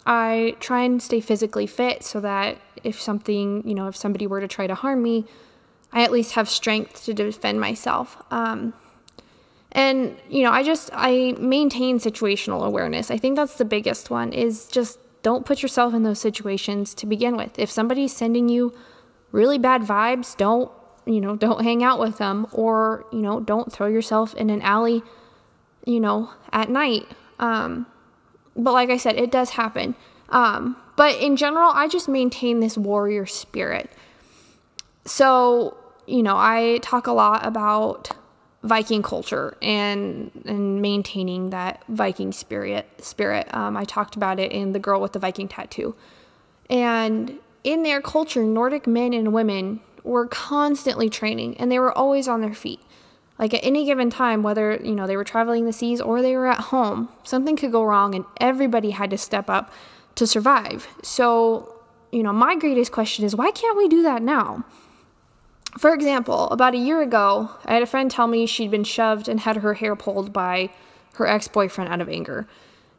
I try and stay physically fit so that if something, you know, if somebody were to try to harm me, I at least have strength to defend myself. Um, and you know, I just I maintain situational awareness. I think that's the biggest one is just don't put yourself in those situations to begin with. If somebody's sending you really bad vibes, don't, you know, don't hang out with them or, you know, don't throw yourself in an alley, you know, at night. Um, but like I said, it does happen. Um, but in general, I just maintain this warrior spirit. So, you know, I talk a lot about Viking culture and and maintaining that Viking spirit. Spirit. Um, I talked about it in the girl with the Viking tattoo, and in their culture, Nordic men and women were constantly training, and they were always on their feet. Like at any given time, whether you know they were traveling the seas or they were at home, something could go wrong, and everybody had to step up to survive. So, you know, my greatest question is why can't we do that now? For example, about a year ago, I had a friend tell me she'd been shoved and had her hair pulled by her ex-boyfriend out of anger.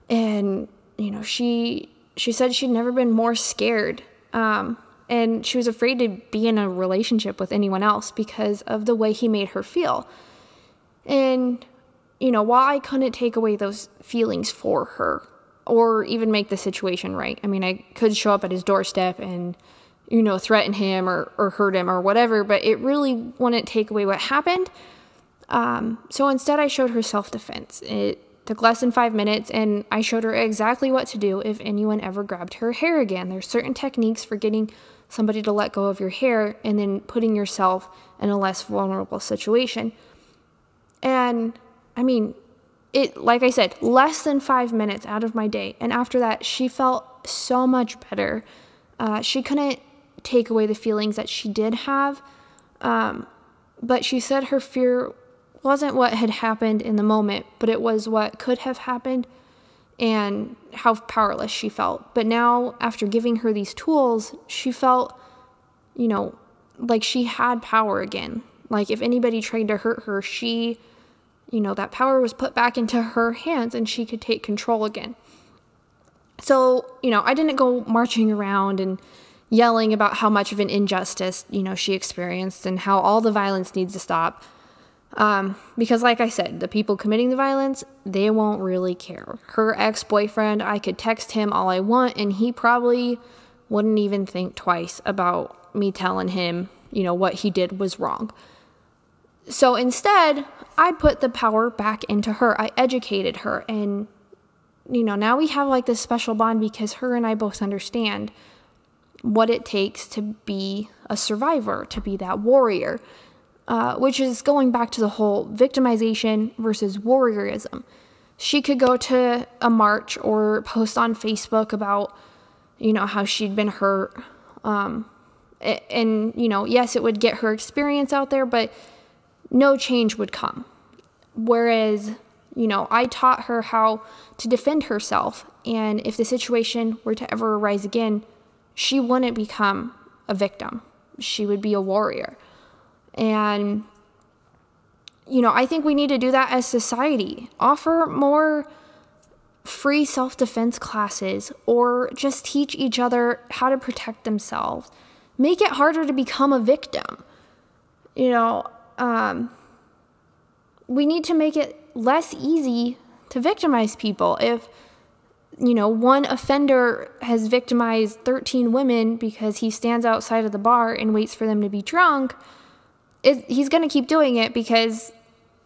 And, you know, she she said she'd never been more scared. Um, and she was afraid to be in a relationship with anyone else because of the way he made her feel. And, you know, while I couldn't take away those feelings for her or even make the situation right, I mean, I could show up at his doorstep and you know, threaten him or, or hurt him or whatever, but it really wouldn't take away what happened. Um, so instead, I showed her self defense. It took less than five minutes, and I showed her exactly what to do if anyone ever grabbed her hair again. There's certain techniques for getting somebody to let go of your hair and then putting yourself in a less vulnerable situation. And I mean, it, like I said, less than five minutes out of my day. And after that, she felt so much better. Uh, she couldn't take away the feelings that she did have. Um, but she said her fear wasn't what had happened in the moment, but it was what could have happened and how powerless she felt. But now, after giving her these tools, she felt, you know, like she had power again. Like if anybody tried to hurt her, she, you know, that power was put back into her hands and she could take control again. So, you know, I didn't go marching around and yelling about how much of an injustice, you know, she experienced and how all the violence needs to stop. Um, because, like I said, the people committing the violence, they won't really care. Her ex boyfriend, I could text him all I want, and he probably wouldn't even think twice about me telling him, you know, what he did was wrong. So instead, I put the power back into her. I educated her, and, you know, now we have like this special bond because her and I both understand what it takes to be a survivor, to be that warrior, uh, which is going back to the whole victimization versus warriorism. She could go to a march or post on Facebook about, you know, how she'd been hurt. Um, and, you know, yes, it would get her experience out there, but no change would come. Whereas, you know, I taught her how to defend herself. And if the situation were to ever arise again, she wouldn't become a victim. She would be a warrior. And, you know, I think we need to do that as society. Offer more free self defense classes or just teach each other how to protect themselves. Make it harder to become a victim. You know, um, we need to make it less easy to victimize people. If you know, one offender has victimized 13 women because he stands outside of the bar and waits for them to be drunk, it, he's going to keep doing it because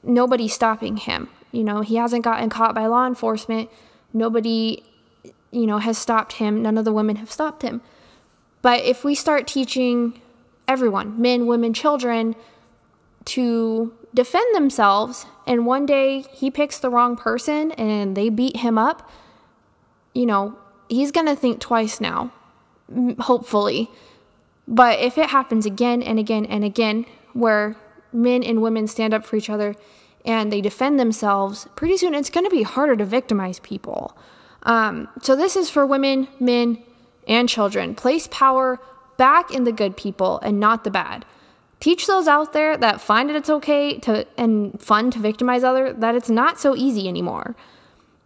nobody's stopping him. You know, he hasn't gotten caught by law enforcement. Nobody, you know, has stopped him. None of the women have stopped him. But if we start teaching everyone, men, women, children, to defend themselves, and one day he picks the wrong person and they beat him up, you know, he's going to think twice now, hopefully. But if it happens again and again and again, where men and women stand up for each other and they defend themselves, pretty soon it's going to be harder to victimize people. Um, so, this is for women, men, and children. Place power back in the good people and not the bad. Teach those out there that find it it's okay to and fun to victimize other that it's not so easy anymore.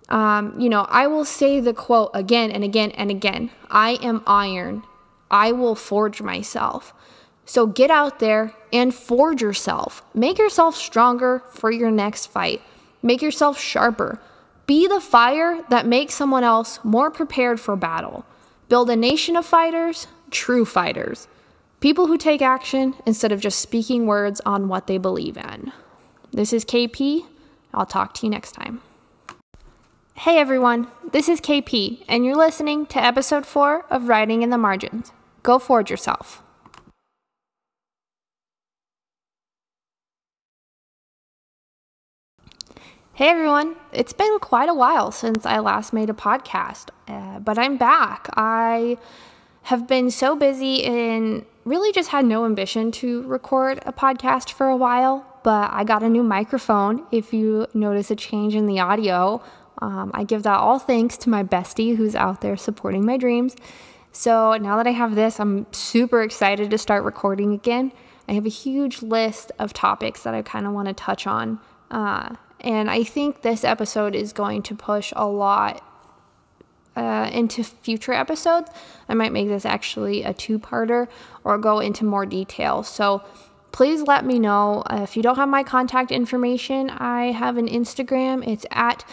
Um, you know, I will say the quote again and again and again. I am iron. I will forge myself. So get out there and forge yourself. Make yourself stronger for your next fight. Make yourself sharper. Be the fire that makes someone else more prepared for battle. Build a nation of fighters, true fighters. People who take action instead of just speaking words on what they believe in. This is KP. I'll talk to you next time. Hey everyone, this is KP, and you're listening to episode 4 of Writing in the Margins. Go forge yourself. Hey everyone, it's been quite a while since I last made a podcast, uh, but I'm back. I have been so busy and really just had no ambition to record a podcast for a while, but I got a new microphone. If you notice a change in the audio, um, I give that all thanks to my bestie who's out there supporting my dreams. So now that I have this, I'm super excited to start recording again. I have a huge list of topics that I kind of want to touch on. Uh, and I think this episode is going to push a lot uh, into future episodes. I might make this actually a two parter or go into more detail. So please let me know. Uh, if you don't have my contact information, I have an Instagram. It's at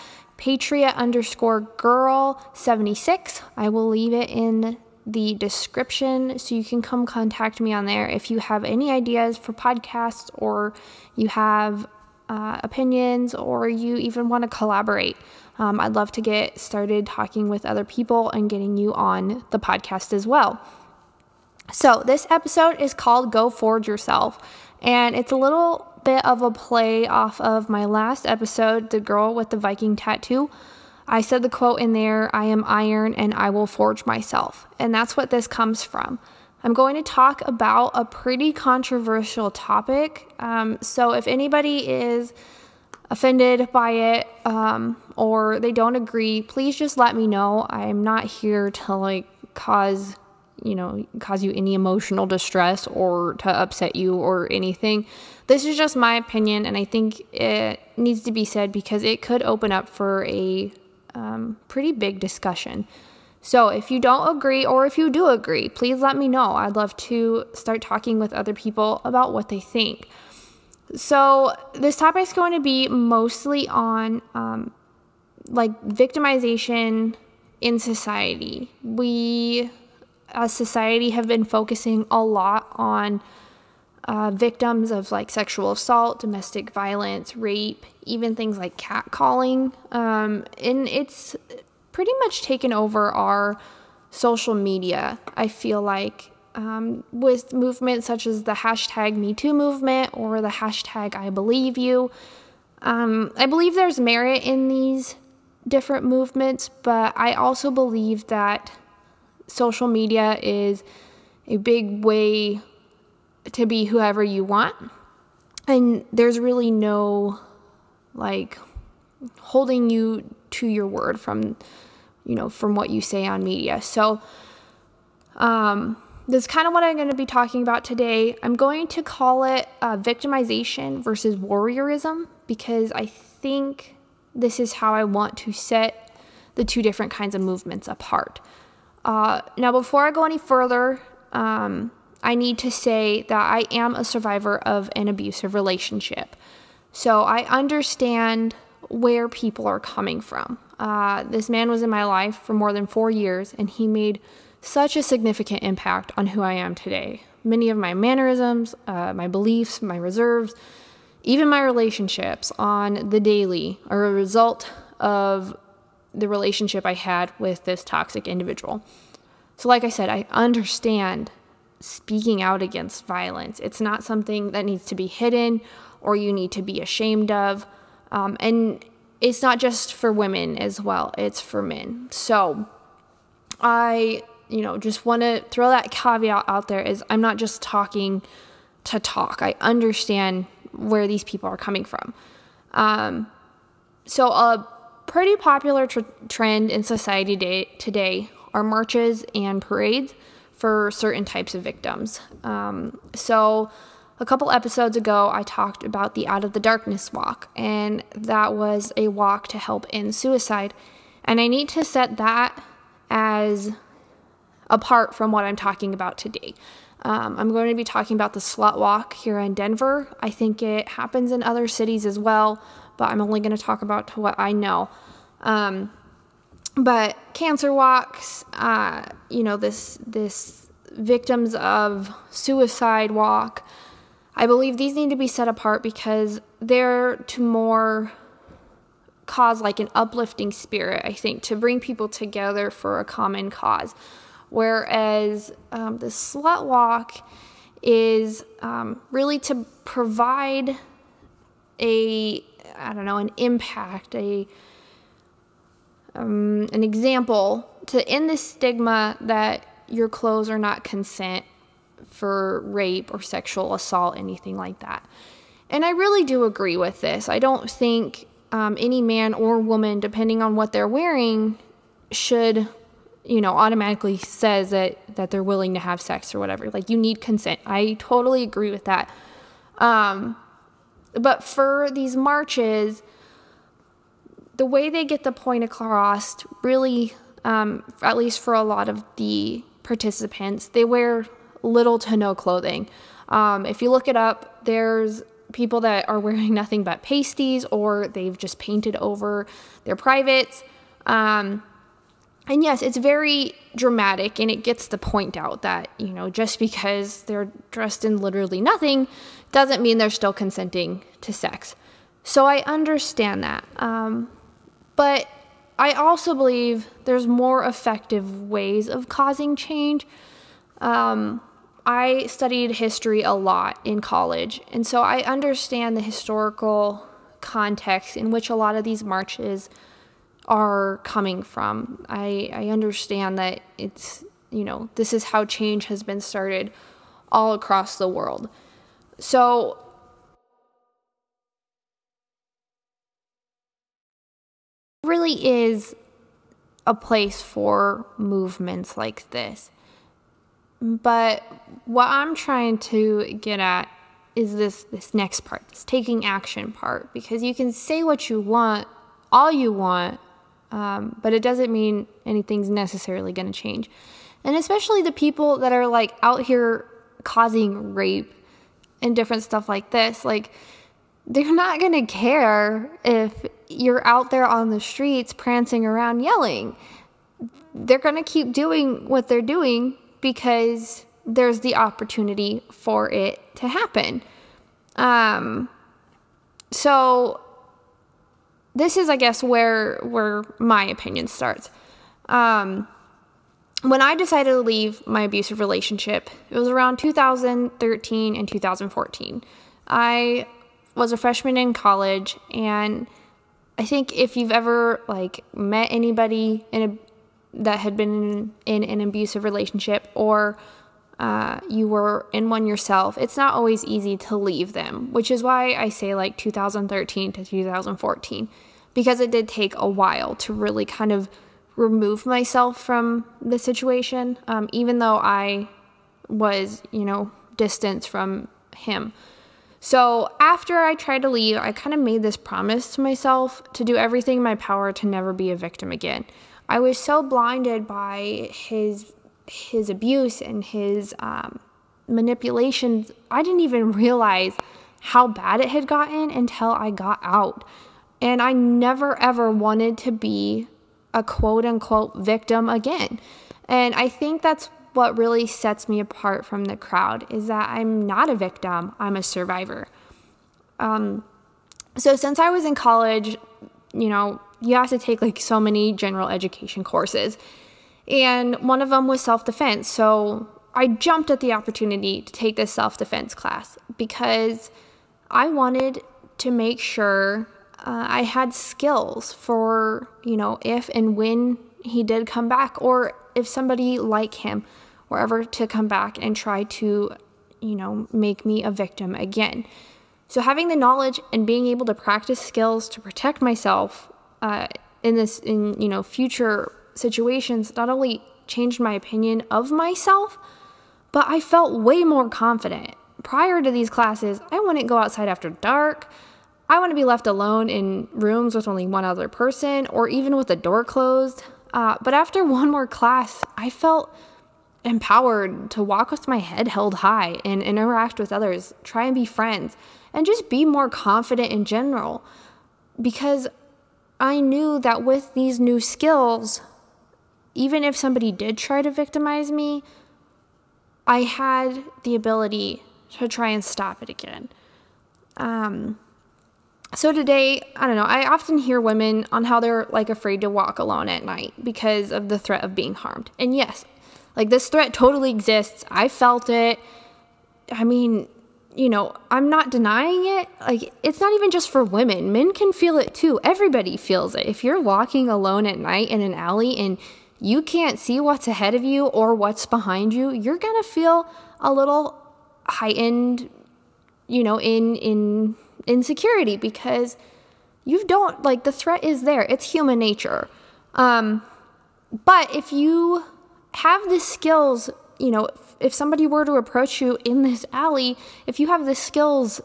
patriot underscore girl 76. I will leave it in the description so you can come contact me on there if you have any ideas for podcasts or you have uh, opinions or you even want to collaborate. Um, I'd love to get started talking with other people and getting you on the podcast as well. So, this episode is called Go Forge Yourself, and it's a little bit of a play off of my last episode, The Girl with the Viking Tattoo. I said the quote in there I am iron and I will forge myself. And that's what this comes from. I'm going to talk about a pretty controversial topic. Um, so if anybody is offended by it um, or they don't agree, please just let me know. I'm not here to like cause you know cause you any emotional distress or to upset you or anything. This is just my opinion, and I think it needs to be said because it could open up for a um, pretty big discussion. So if you don't agree or if you do agree, please let me know. I'd love to start talking with other people about what they think. So this topic is going to be mostly on um, like victimization in society. We, as society, have been focusing a lot on uh, victims of like sexual assault, domestic violence, rape, even things like catcalling. Um, and it's pretty much taken over our social media. I feel like um, with movements such as the hashtag MeToo movement or the hashtag I Believe You. Um, I believe there's merit in these different movements, but I also believe that social media is a big way to be whoever you want. And there's really no like holding you to your word from you know from what you say on media. So um, that's kind of what i'm going to be talking about today. I'm going to call it uh, victimization versus warriorism because i think this is how i want to set the two different kinds of movements apart uh, now before i go any further um, i need to say that i am a survivor of an abusive relationship so i understand where people are coming from. Uh, this man was in my life for more than four years, and he made such a significant impact on who I am today. Many of my mannerisms, uh, my beliefs, my reserves, even my relationships on the daily are a result of the relationship I had with this toxic individual. So, like I said, I understand speaking out against violence. It's not something that needs to be hidden or you need to be ashamed of. Um, and it's not just for women as well, it's for men. So I, you know, just want to throw that caveat out there is I'm not just talking to talk. I understand where these people are coming from. Um, so a pretty popular tr- trend in society day- today are marches and parades for certain types of victims. Um, so, a couple episodes ago, I talked about the Out of the Darkness walk, and that was a walk to help end suicide. And I need to set that as apart from what I'm talking about today. Um, I'm going to be talking about the Slut Walk here in Denver. I think it happens in other cities as well, but I'm only going to talk about what I know. Um, but cancer walks, uh, you know, this this victims of suicide walk. I believe these need to be set apart because they're to more cause like an uplifting spirit, I think, to bring people together for a common cause. Whereas um, the slut walk is um, really to provide a, I don't know, an impact, a, um, an example to end the stigma that your clothes are not consent for rape or sexual assault, anything like that. And I really do agree with this. I don't think um, any man or woman, depending on what they're wearing, should, you know, automatically says that that they're willing to have sex or whatever. Like you need consent. I totally agree with that. Um, but for these marches, the way they get the point across really, um, at least for a lot of the participants, they wear little to no clothing. Um, if you look it up, there's people that are wearing nothing but pasties or they've just painted over their privates. Um, and yes, it's very dramatic and it gets the point out that, you know, just because they're dressed in literally nothing doesn't mean they're still consenting to sex. So I understand that. Um, but I also believe there's more effective ways of causing change. Um, I studied history a lot in college, and so I understand the historical context in which a lot of these marches are coming from. I, I understand that it's, you know, this is how change has been started all across the world. So, really is a place for movements like this. But what I'm trying to get at is this this next part, this taking action part, because you can say what you want, all you want, um, but it doesn't mean anything's necessarily going to change. And especially the people that are like out here causing rape and different stuff like this, like they're not going to care if you're out there on the streets prancing around yelling. They're going to keep doing what they're doing because there's the opportunity for it to happen. Um, so this is, I guess, where where my opinion starts. Um, when I decided to leave my abusive relationship, it was around 2013 and 2014. I was a freshman in college, and I think if you've ever like met anybody in a that had been in, in an abusive relationship or uh, you were in one yourself, it's not always easy to leave them, which is why I say like 2013 to 2014, because it did take a while to really kind of remove myself from the situation, um, even though I was, you know, distance from him. So after I tried to leave, I kind of made this promise to myself to do everything in my power to never be a victim again. I was so blinded by his his abuse and his um, manipulations. I didn't even realize how bad it had gotten until I got out. And I never ever wanted to be a quote unquote victim again. And I think that's what really sets me apart from the crowd is that I'm not a victim, I'm a survivor. Um, so since I was in college, you know, you have to take like so many general education courses. And one of them was self defense. So I jumped at the opportunity to take this self defense class because I wanted to make sure uh, I had skills for, you know, if and when he did come back, or if somebody like him were ever to come back and try to, you know, make me a victim again. So having the knowledge and being able to practice skills to protect myself uh, in this in you know future situations not only changed my opinion of myself, but I felt way more confident. Prior to these classes, I wouldn't go outside after dark. I want to be left alone in rooms with only one other person or even with the door closed. Uh, but after one more class, I felt empowered to walk with my head held high and interact with others, try and be friends, and just be more confident in general. Because I knew that with these new skills, even if somebody did try to victimize me, I had the ability to try and stop it again. Um, so today, I don't know, I often hear women on how they're like afraid to walk alone at night because of the threat of being harmed. And yes, like this threat totally exists. I felt it. I mean, you know, I'm not denying it. Like, it's not even just for women, men can feel it too. Everybody feels it. If you're walking alone at night in an alley and you can't see what's ahead of you or what's behind you, you're going to feel a little heightened, you know, in in insecurity because you don't like the threat is there. It's human nature. Um but if you have the skills, you know, if, if somebody were to approach you in this alley, if you have the skills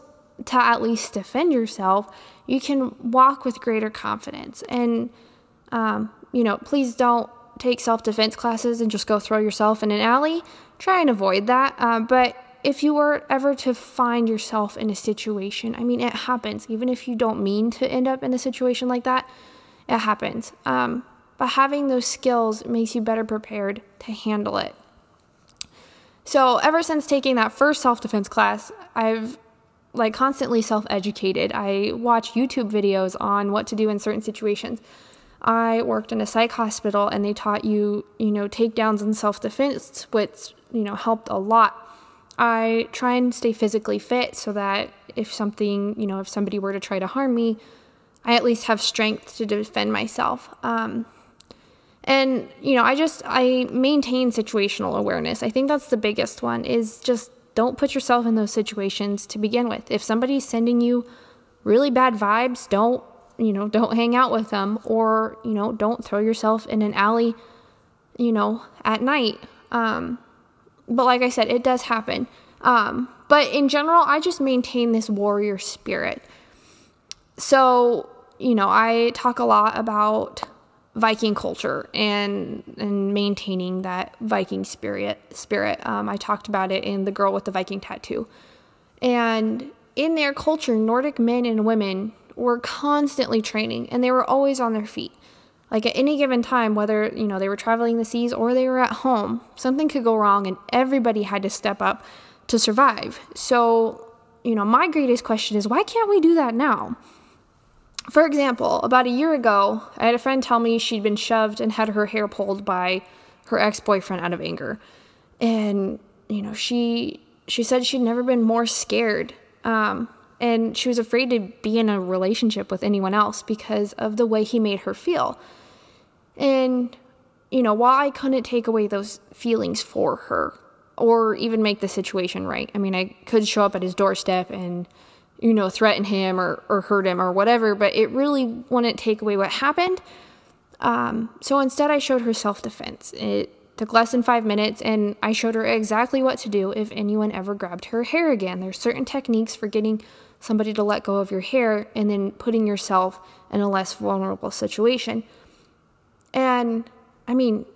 to at least defend yourself, you can walk with greater confidence. And, um, you know, please don't take self defense classes and just go throw yourself in an alley. Try and avoid that. Uh, but if you were ever to find yourself in a situation, I mean, it happens. Even if you don't mean to end up in a situation like that, it happens. Um, but having those skills makes you better prepared to handle it. So, ever since taking that first self defense class, I've like constantly self educated. I watch YouTube videos on what to do in certain situations. I worked in a psych hospital and they taught you, you know, takedowns and self defense, which, you know, helped a lot. I try and stay physically fit so that if something, you know, if somebody were to try to harm me, I at least have strength to defend myself. Um, and, you know, I just, I maintain situational awareness. I think that's the biggest one is just don't put yourself in those situations to begin with. If somebody's sending you really bad vibes, don't you know, don't hang out with them or, you know, don't throw yourself in an alley, you know, at night. Um, but like I said, it does happen. Um, but in general, I just maintain this warrior spirit. So, you know, I talk a lot about Viking culture and and maintaining that Viking spirit. Spirit. Um, I talked about it in the girl with the Viking tattoo, and in their culture, Nordic men and women were constantly training and they were always on their feet. Like at any given time, whether, you know, they were traveling the seas or they were at home, something could go wrong and everybody had to step up to survive. So, you know, my greatest question is why can't we do that now? For example, about a year ago, I had a friend tell me she'd been shoved and had her hair pulled by her ex-boyfriend out of anger. And, you know, she she said she'd never been more scared. Um, and she was afraid to be in a relationship with anyone else because of the way he made her feel. And, you know, while I couldn't take away those feelings for her or even make the situation right, I mean, I could show up at his doorstep and, you know, threaten him or, or hurt him or whatever, but it really wouldn't take away what happened. Um, so instead, I showed her self defense. It took less than five minutes, and I showed her exactly what to do if anyone ever grabbed her hair again. There's certain techniques for getting somebody to let go of your hair and then putting yourself in a less vulnerable situation. And I mean,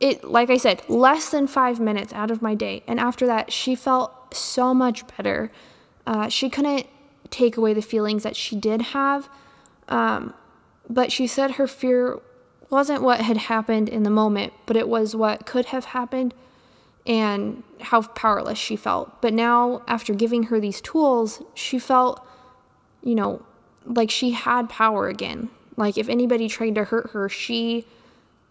it, like I said, less than five minutes out of my day. And after that, she felt so much better. Uh, she couldn't take away the feelings that she did have. Um, but she said her fear wasn't what had happened in the moment, but it was what could have happened and how powerless she felt. But now, after giving her these tools, she felt, you know, like she had power again. Like if anybody tried to hurt her, she,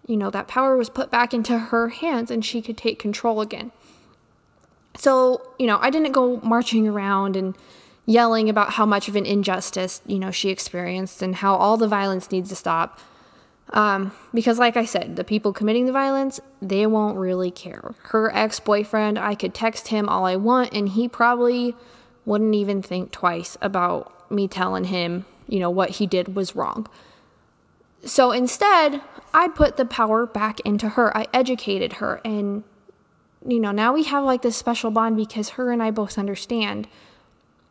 you know, that power was put back into her hands and she could take control again. So, you know, I didn't go marching around and yelling about how much of an injustice, you know, she experienced and how all the violence needs to stop. Um, because, like I said, the people committing the violence, they won't really care. Her ex boyfriend, I could text him all I want, and he probably wouldn't even think twice about me telling him, you know, what he did was wrong. So instead, I put the power back into her. I educated her. And, you know, now we have like this special bond because her and I both understand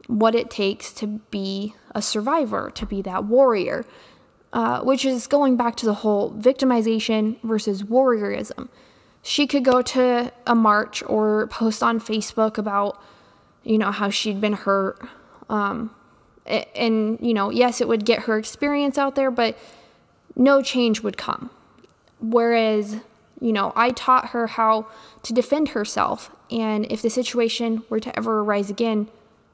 what it takes to be a survivor, to be that warrior, uh, which is going back to the whole victimization versus warriorism. She could go to a march or post on Facebook about, you know, how she'd been hurt. Um, and, you know, yes, it would get her experience out there, but no change would come. Whereas, you know, I taught her how to defend herself. And if the situation were to ever arise again,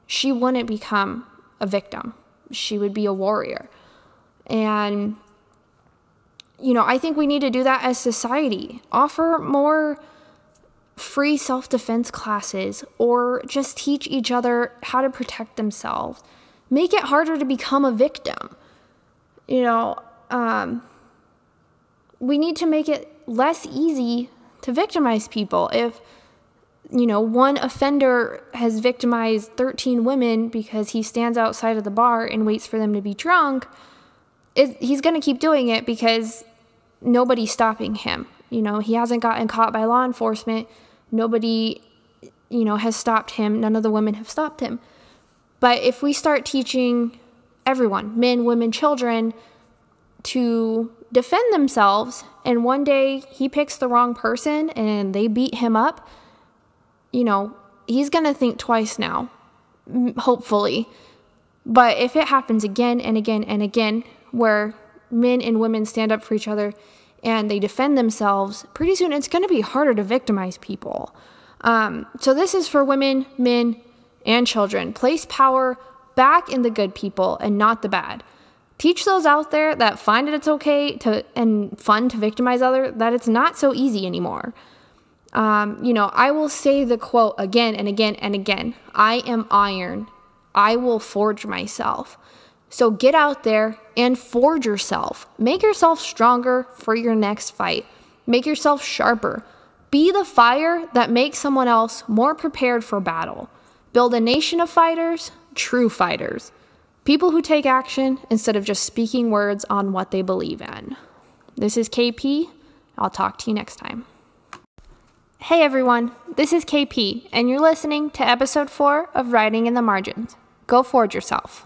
she wouldn't become a victim. She would be a warrior. And, you know, I think we need to do that as society. Offer more free self defense classes or just teach each other how to protect themselves. Make it harder to become a victim. You know, um, we need to make it less easy to victimize people. If, you know, one offender has victimized 13 women because he stands outside of the bar and waits for them to be drunk, it, he's going to keep doing it because nobody's stopping him. You know, he hasn't gotten caught by law enforcement. Nobody, you know, has stopped him. None of the women have stopped him. But if we start teaching everyone, men, women, children, to defend themselves and one day he picks the wrong person and they beat him up, you know, he's going to think twice now, hopefully. But if it happens again and again and again, where men and women stand up for each other and they defend themselves, pretty soon it's going to be harder to victimize people. Um, so, this is for women, men, and children. Place power back in the good people and not the bad teach those out there that find it it's okay to and fun to victimize other that it's not so easy anymore. Um, you know, I will say the quote again and again and again. I am iron. I will forge myself. So get out there and forge yourself. Make yourself stronger for your next fight. Make yourself sharper. Be the fire that makes someone else more prepared for battle. Build a nation of fighters, true fighters. People who take action instead of just speaking words on what they believe in. This is KP. I'll talk to you next time. Hey everyone, this is KP, and you're listening to episode 4 of Writing in the Margins. Go forge yourself.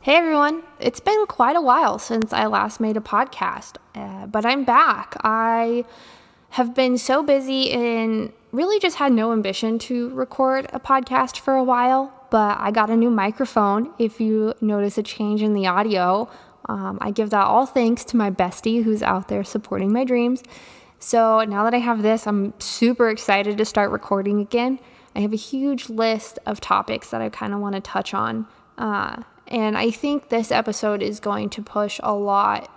Hey everyone, it's been quite a while since I last made a podcast, uh, but I'm back. I have been so busy and really just had no ambition to record a podcast for a while, but I got a new microphone. If you notice a change in the audio, um, I give that all thanks to my bestie who's out there supporting my dreams. So now that I have this, I'm super excited to start recording again. I have a huge list of topics that I kind of want to touch on. Uh, and I think this episode is going to push a lot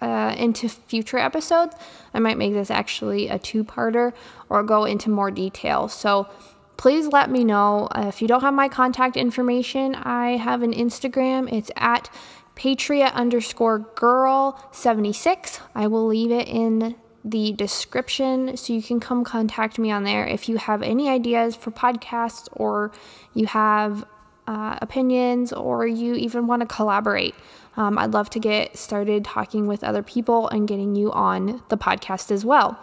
uh, into future episodes. I might make this actually a two parter or go into more detail. So please let me know. Uh, if you don't have my contact information, I have an Instagram. It's at patriot underscore girl 76. I will leave it in the description so you can come contact me on there if you have any ideas for podcasts or you have uh, opinions or you even want to collaborate. Um, I'd love to get started talking with other people and getting you on the podcast as well.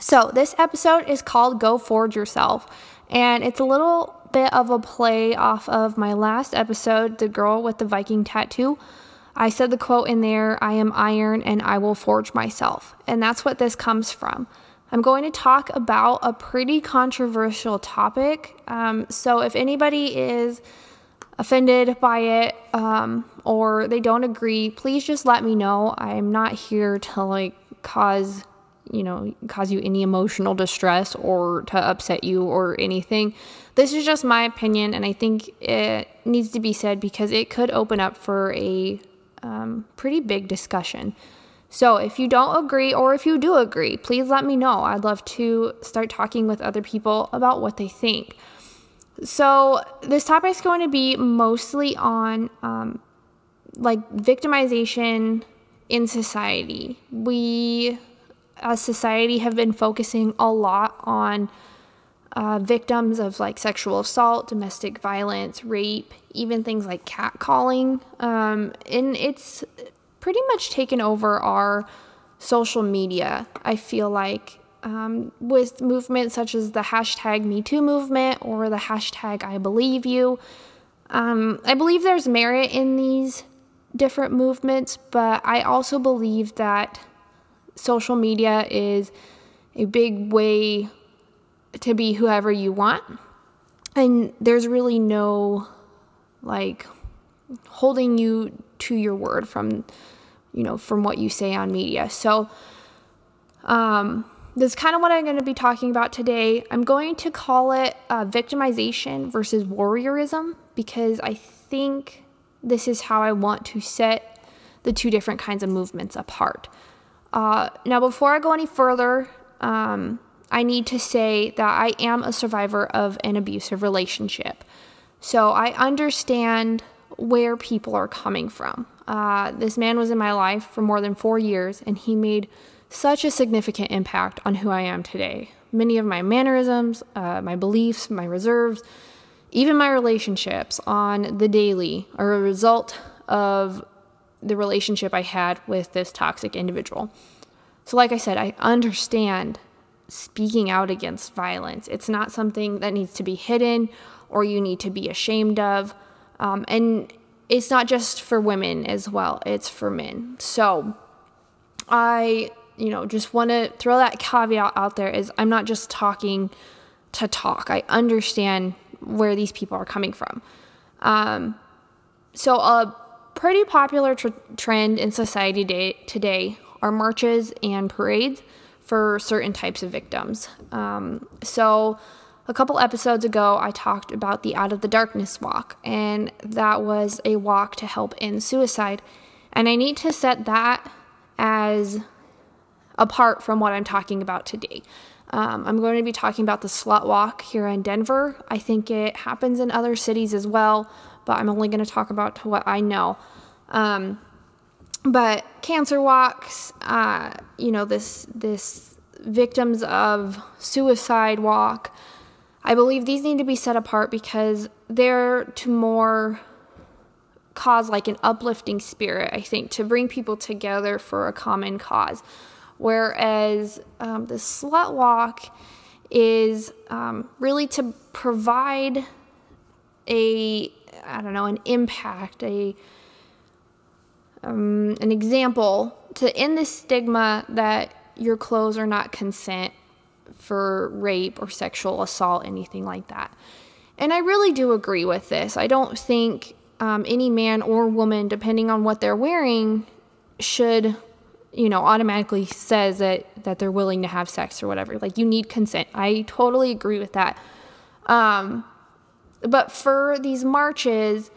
So, this episode is called Go Forge Yourself, and it's a little bit of a play off of my last episode, The Girl with the Viking Tattoo. I said the quote in there I am iron and I will forge myself. And that's what this comes from. I'm going to talk about a pretty controversial topic. Um, so, if anybody is offended by it um, or they don't agree, please just let me know. I'm not here to like cause you know cause you any emotional distress or to upset you or anything. This is just my opinion, and I think it needs to be said because it could open up for a um, pretty big discussion. So, if you don't agree or if you do agree, please let me know. I'd love to start talking with other people about what they think. So, this topic is going to be mostly on um, like victimization in society. We, as society, have been focusing a lot on uh, victims of like sexual assault, domestic violence, rape, even things like catcalling. Um, and it's pretty much taken over our social media. I feel like um, with movements such as the hashtag MeToo movement or the hashtag I Believe You. Um, I believe there's merit in these different movements, but I also believe that social media is a big way to be whoever you want. And there's really no like holding you to your word from you know from what you say on media. So um that's kind of what I'm going to be talking about today. I'm going to call it uh, victimization versus warriorism because I think this is how I want to set the two different kinds of movements apart. Uh, now, before I go any further, um, I need to say that I am a survivor of an abusive relationship. So I understand where people are coming from. Uh, this man was in my life for more than four years, and he made such a significant impact on who I am today. Many of my mannerisms, uh, my beliefs, my reserves, even my relationships on the daily are a result of the relationship I had with this toxic individual. So, like I said, I understand speaking out against violence. It's not something that needs to be hidden or you need to be ashamed of. Um, and it's not just for women as well, it's for men. So, I, you know, just want to throw that caveat out there is I'm not just talking to talk. I understand where these people are coming from. Um, so, a pretty popular tr- trend in society day- today are marches and parades for certain types of victims. Um, so, a couple episodes ago, I talked about the Out of the Darkness walk, and that was a walk to help end suicide. And I need to set that as apart from what I'm talking about today. Um, I'm going to be talking about the Slut Walk here in Denver. I think it happens in other cities as well, but I'm only going to talk about what I know. Um, but cancer walks, uh, you know, this this victims of suicide walk. I believe these need to be set apart because they're to more cause like an uplifting spirit, I think, to bring people together for a common cause. Whereas um, the slut walk is um, really to provide a, I don't know, an impact, a, um, an example to end the stigma that your clothes are not consent for rape or sexual assault, anything like that. And I really do agree with this. I don't think um, any man or woman, depending on what they're wearing, should you know automatically says that that they're willing to have sex or whatever. Like you need consent. I totally agree with that. Um but for these marches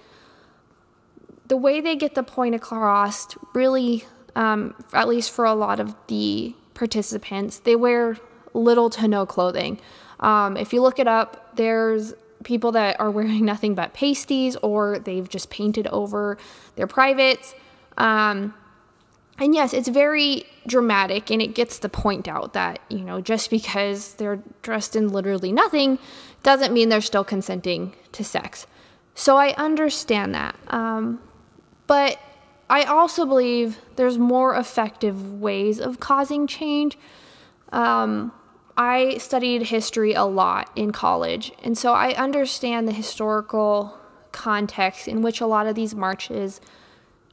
the way they get the point across really um, at least for a lot of the participants they wear little to no clothing. Um, if you look it up there's people that are wearing nothing but pasties or they've just painted over their privates. Um, and yes, it's very dramatic and it gets the point out that, you know, just because they're dressed in literally nothing doesn't mean they're still consenting to sex. So I understand that. Um, but I also believe there's more effective ways of causing change. Um, I studied history a lot in college, and so I understand the historical context in which a lot of these marches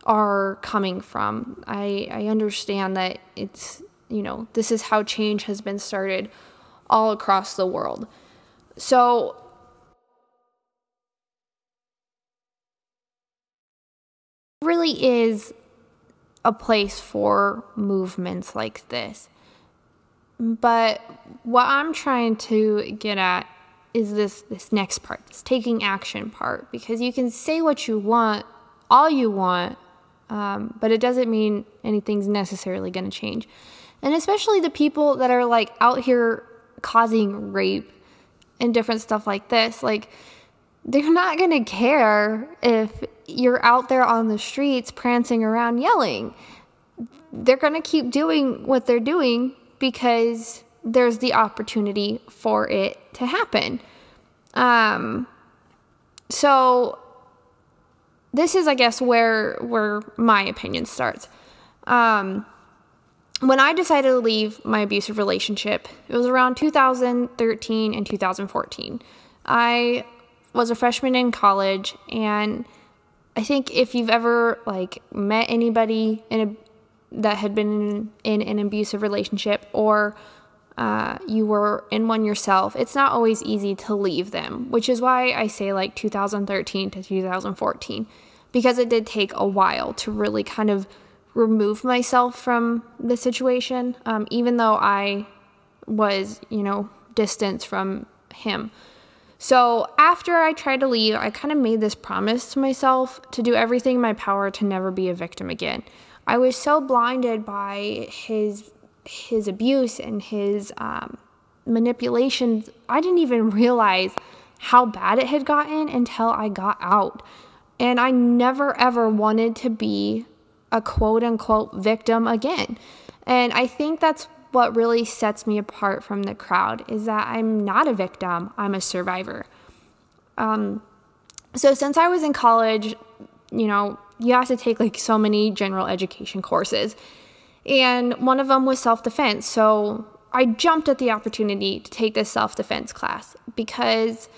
are coming from. I, I understand that it's, you know, this is how change has been started all across the world. So, really is a place for movements like this. But what I'm trying to get at is this this next part, this taking action part because you can say what you want, all you want, um, but it doesn't mean anything's necessarily going to change. And especially the people that are like out here causing rape and different stuff like this, like they're not going to care if you're out there on the streets prancing around yelling. They're going to keep doing what they're doing because there's the opportunity for it to happen. Um, so this is, I guess, where where my opinion starts. Um, when I decided to leave my abusive relationship, it was around 2013 and 2014. I was a freshman in college, and I think if you've ever like met anybody in a that had been in, in an abusive relationship or uh, you were in one yourself, it's not always easy to leave them, which is why I say like 2013 to 2014, because it did take a while to really kind of remove myself from the situation, um, even though I was, you know, distance from him. So after I tried to leave, I kind of made this promise to myself to do everything in my power to never be a victim again. I was so blinded by his his abuse and his um, manipulations. I didn't even realize how bad it had gotten until I got out. And I never ever wanted to be a quote unquote victim again. And I think that's what really sets me apart from the crowd is that I'm not a victim, I'm a survivor. Um, so since I was in college, you know, you have to take like so many general education courses. And one of them was self defense. So I jumped at the opportunity to take this self defense class because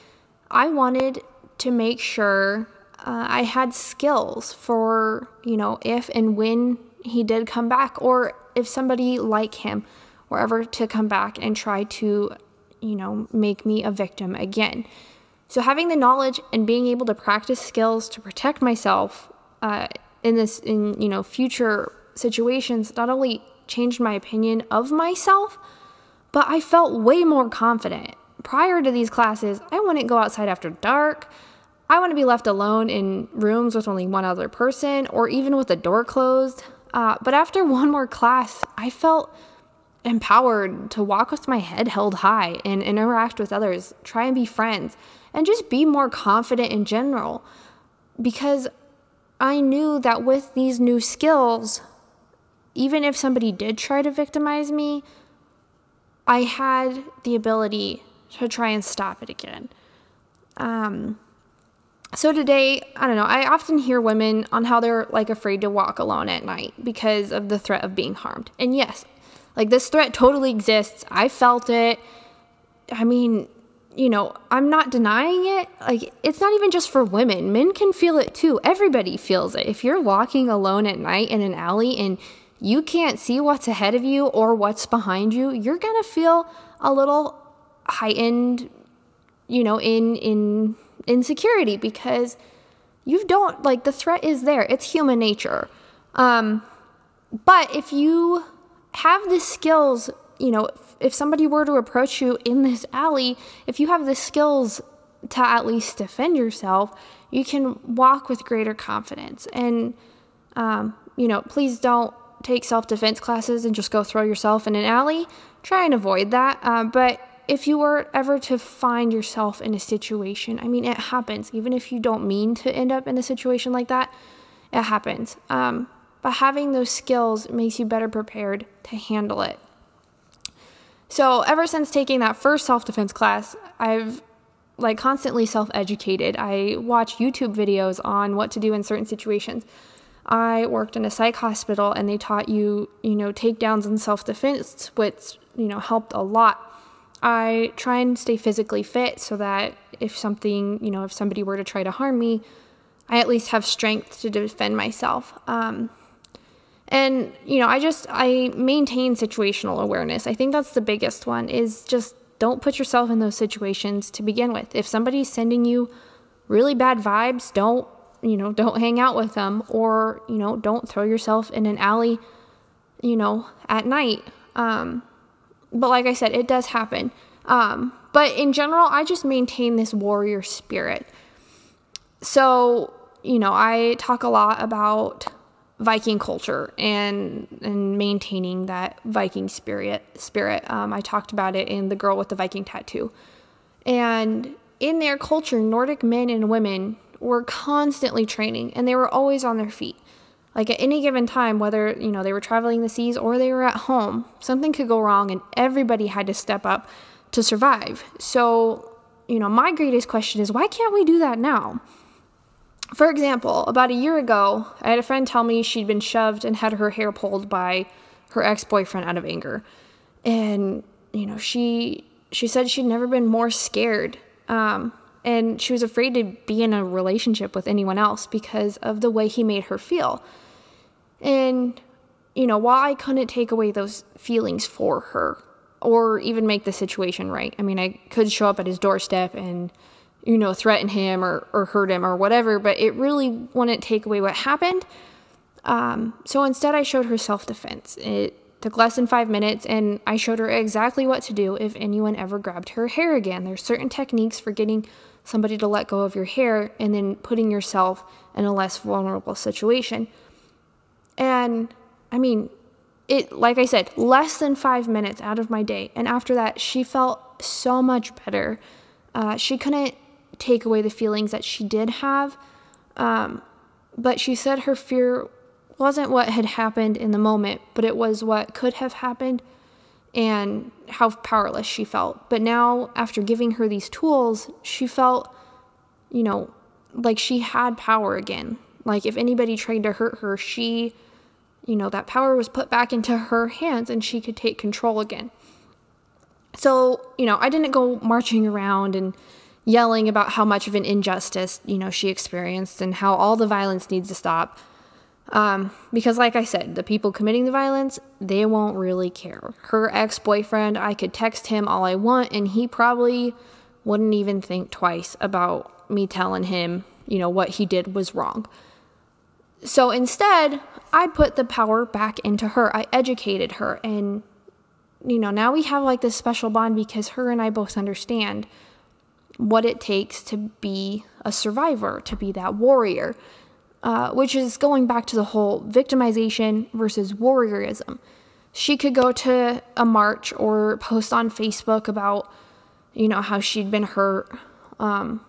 I wanted to make sure uh, I had skills for, you know, if and when he did come back, or if somebody like him were ever to come back and try to, you know, make me a victim again. So having the knowledge and being able to practice skills to protect myself uh, in this, in you know, future situations, not only changed my opinion of myself, but I felt way more confident. Prior to these classes, I wouldn't go outside after dark. I want to be left alone in rooms with only one other person or even with the door closed. Uh, but after one more class, I felt empowered to walk with my head held high and interact with others, try and be friends, and just be more confident in general. Because I knew that with these new skills, even if somebody did try to victimize me, I had the ability to try and stop it again. Um, so today, I don't know, I often hear women on how they're like afraid to walk alone at night because of the threat of being harmed. And yes, like this threat totally exists. I felt it. I mean, you know, I'm not denying it. Like, it's not even just for women, men can feel it too. Everybody feels it. If you're walking alone at night in an alley and you can't see what's ahead of you or what's behind you, you're going to feel a little heightened, you know, in, in, insecurity because you don't like the threat is there. It's human nature. Um, but if you have the skills, you know, if, if somebody were to approach you in this alley, if you have the skills to at least defend yourself, you can walk with greater confidence. And, um, you know, please don't take self defense classes and just go throw yourself in an alley. Try and avoid that. Uh, but if you were ever to find yourself in a situation, I mean, it happens. Even if you don't mean to end up in a situation like that, it happens. Um, but having those skills makes you better prepared to handle it. So, ever since taking that first self defense class, I've like constantly self educated. I watch YouTube videos on what to do in certain situations. I worked in a psych hospital and they taught you, you know, takedowns and self defense, which, you know, helped a lot. I try and stay physically fit so that if something, you know, if somebody were to try to harm me, I at least have strength to defend myself. Um, and you know, I just I maintain situational awareness. I think that's the biggest one is just don't put yourself in those situations to begin with. If somebody's sending you really bad vibes, don't, you know, don't hang out with them or, you know, don't throw yourself in an alley, you know, at night. Um, but like I said, it does happen. Um, but in general, I just maintain this warrior spirit. So, you know, I talk a lot about Viking culture and and maintaining that Viking spirit. Spirit. Um, I talked about it in the girl with the Viking tattoo, and in their culture, Nordic men and women were constantly training, and they were always on their feet. Like at any given time, whether, you know, they were traveling the seas or they were at home, something could go wrong and everybody had to step up to survive. So, you know, my greatest question is why can't we do that now? For example, about a year ago, I had a friend tell me she'd been shoved and had her hair pulled by her ex-boyfriend out of anger. And, you know, she she said she'd never been more scared. Um, and she was afraid to be in a relationship with anyone else because of the way he made her feel. And, you know, while I couldn't take away those feelings for her or even make the situation right, I mean, I could show up at his doorstep and, you know, threaten him or, or hurt him or whatever, but it really wouldn't take away what happened. Um, so instead, I showed her self defense. It took less than five minutes, and I showed her exactly what to do if anyone ever grabbed her hair again. There's certain techniques for getting somebody to let go of your hair and then putting yourself in a less vulnerable situation. And I mean, it, like I said, less than five minutes out of my day. And after that, she felt so much better. Uh, she couldn't take away the feelings that she did have. Um, but she said her fear wasn't what had happened in the moment, but it was what could have happened and how powerless she felt. But now, after giving her these tools, she felt, you know, like she had power again. Like if anybody tried to hurt her, she, you know, that power was put back into her hands and she could take control again. So, you know, I didn't go marching around and yelling about how much of an injustice, you know, she experienced and how all the violence needs to stop. Um, because, like I said, the people committing the violence, they won't really care. Her ex boyfriend, I could text him all I want, and he probably wouldn't even think twice about me telling him, you know, what he did was wrong. So instead, I put the power back into her. I educated her, and, you know, now we have like this special bond because her and I both understand what it takes to be a survivor, to be that warrior uh, which is going back to the whole victimization versus warriorism. She could go to a march or post on Facebook about, you know, how she'd been hurt. Um,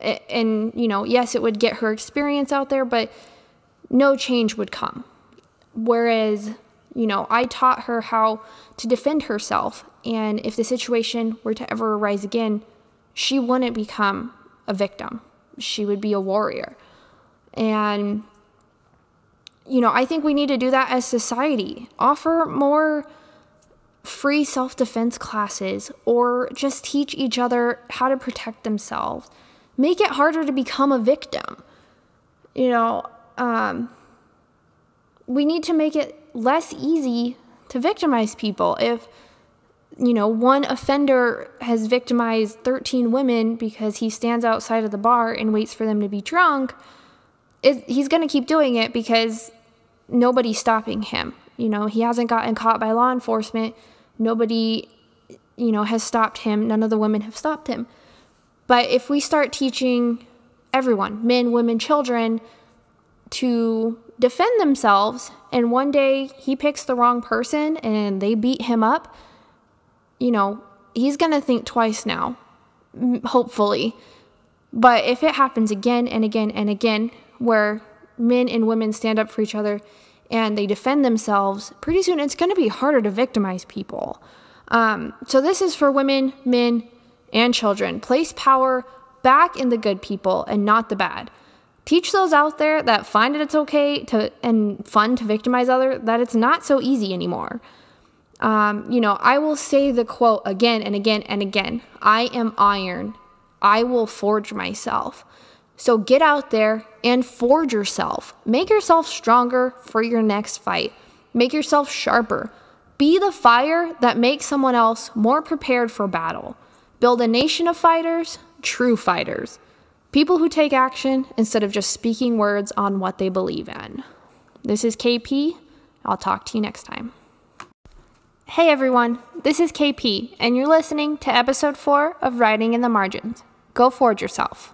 and, you know, yes, it would get her experience out there, but no change would come. Whereas, you know, I taught her how to defend herself. And if the situation were to ever arise again, she wouldn't become a victim, she would be a warrior. And, you know, I think we need to do that as society. Offer more free self defense classes or just teach each other how to protect themselves. Make it harder to become a victim. You know, um, we need to make it less easy to victimize people. If, you know, one offender has victimized 13 women because he stands outside of the bar and waits for them to be drunk, he's going to keep doing it because nobody's stopping him. You know, he hasn't gotten caught by law enforcement. Nobody, you know, has stopped him. None of the women have stopped him. But if we start teaching everyone, men, women, children, to defend themselves, and one day he picks the wrong person and they beat him up, you know, he's going to think twice now, hopefully. But if it happens again and again and again, where men and women stand up for each other and they defend themselves, pretty soon it's going to be harder to victimize people. Um, so, this is for women, men, and children. Place power back in the good people and not the bad. Teach those out there that find it it's okay to and fun to victimize other that it's not so easy anymore. Um, you know, I will say the quote again and again and again I am iron. I will forge myself. So get out there and forge yourself. Make yourself stronger for your next fight. Make yourself sharper. Be the fire that makes someone else more prepared for battle. Build a nation of fighters, true fighters. People who take action instead of just speaking words on what they believe in. This is KP. I'll talk to you next time. Hey everyone, this is KP, and you're listening to episode 4 of Writing in the Margins. Go forge yourself.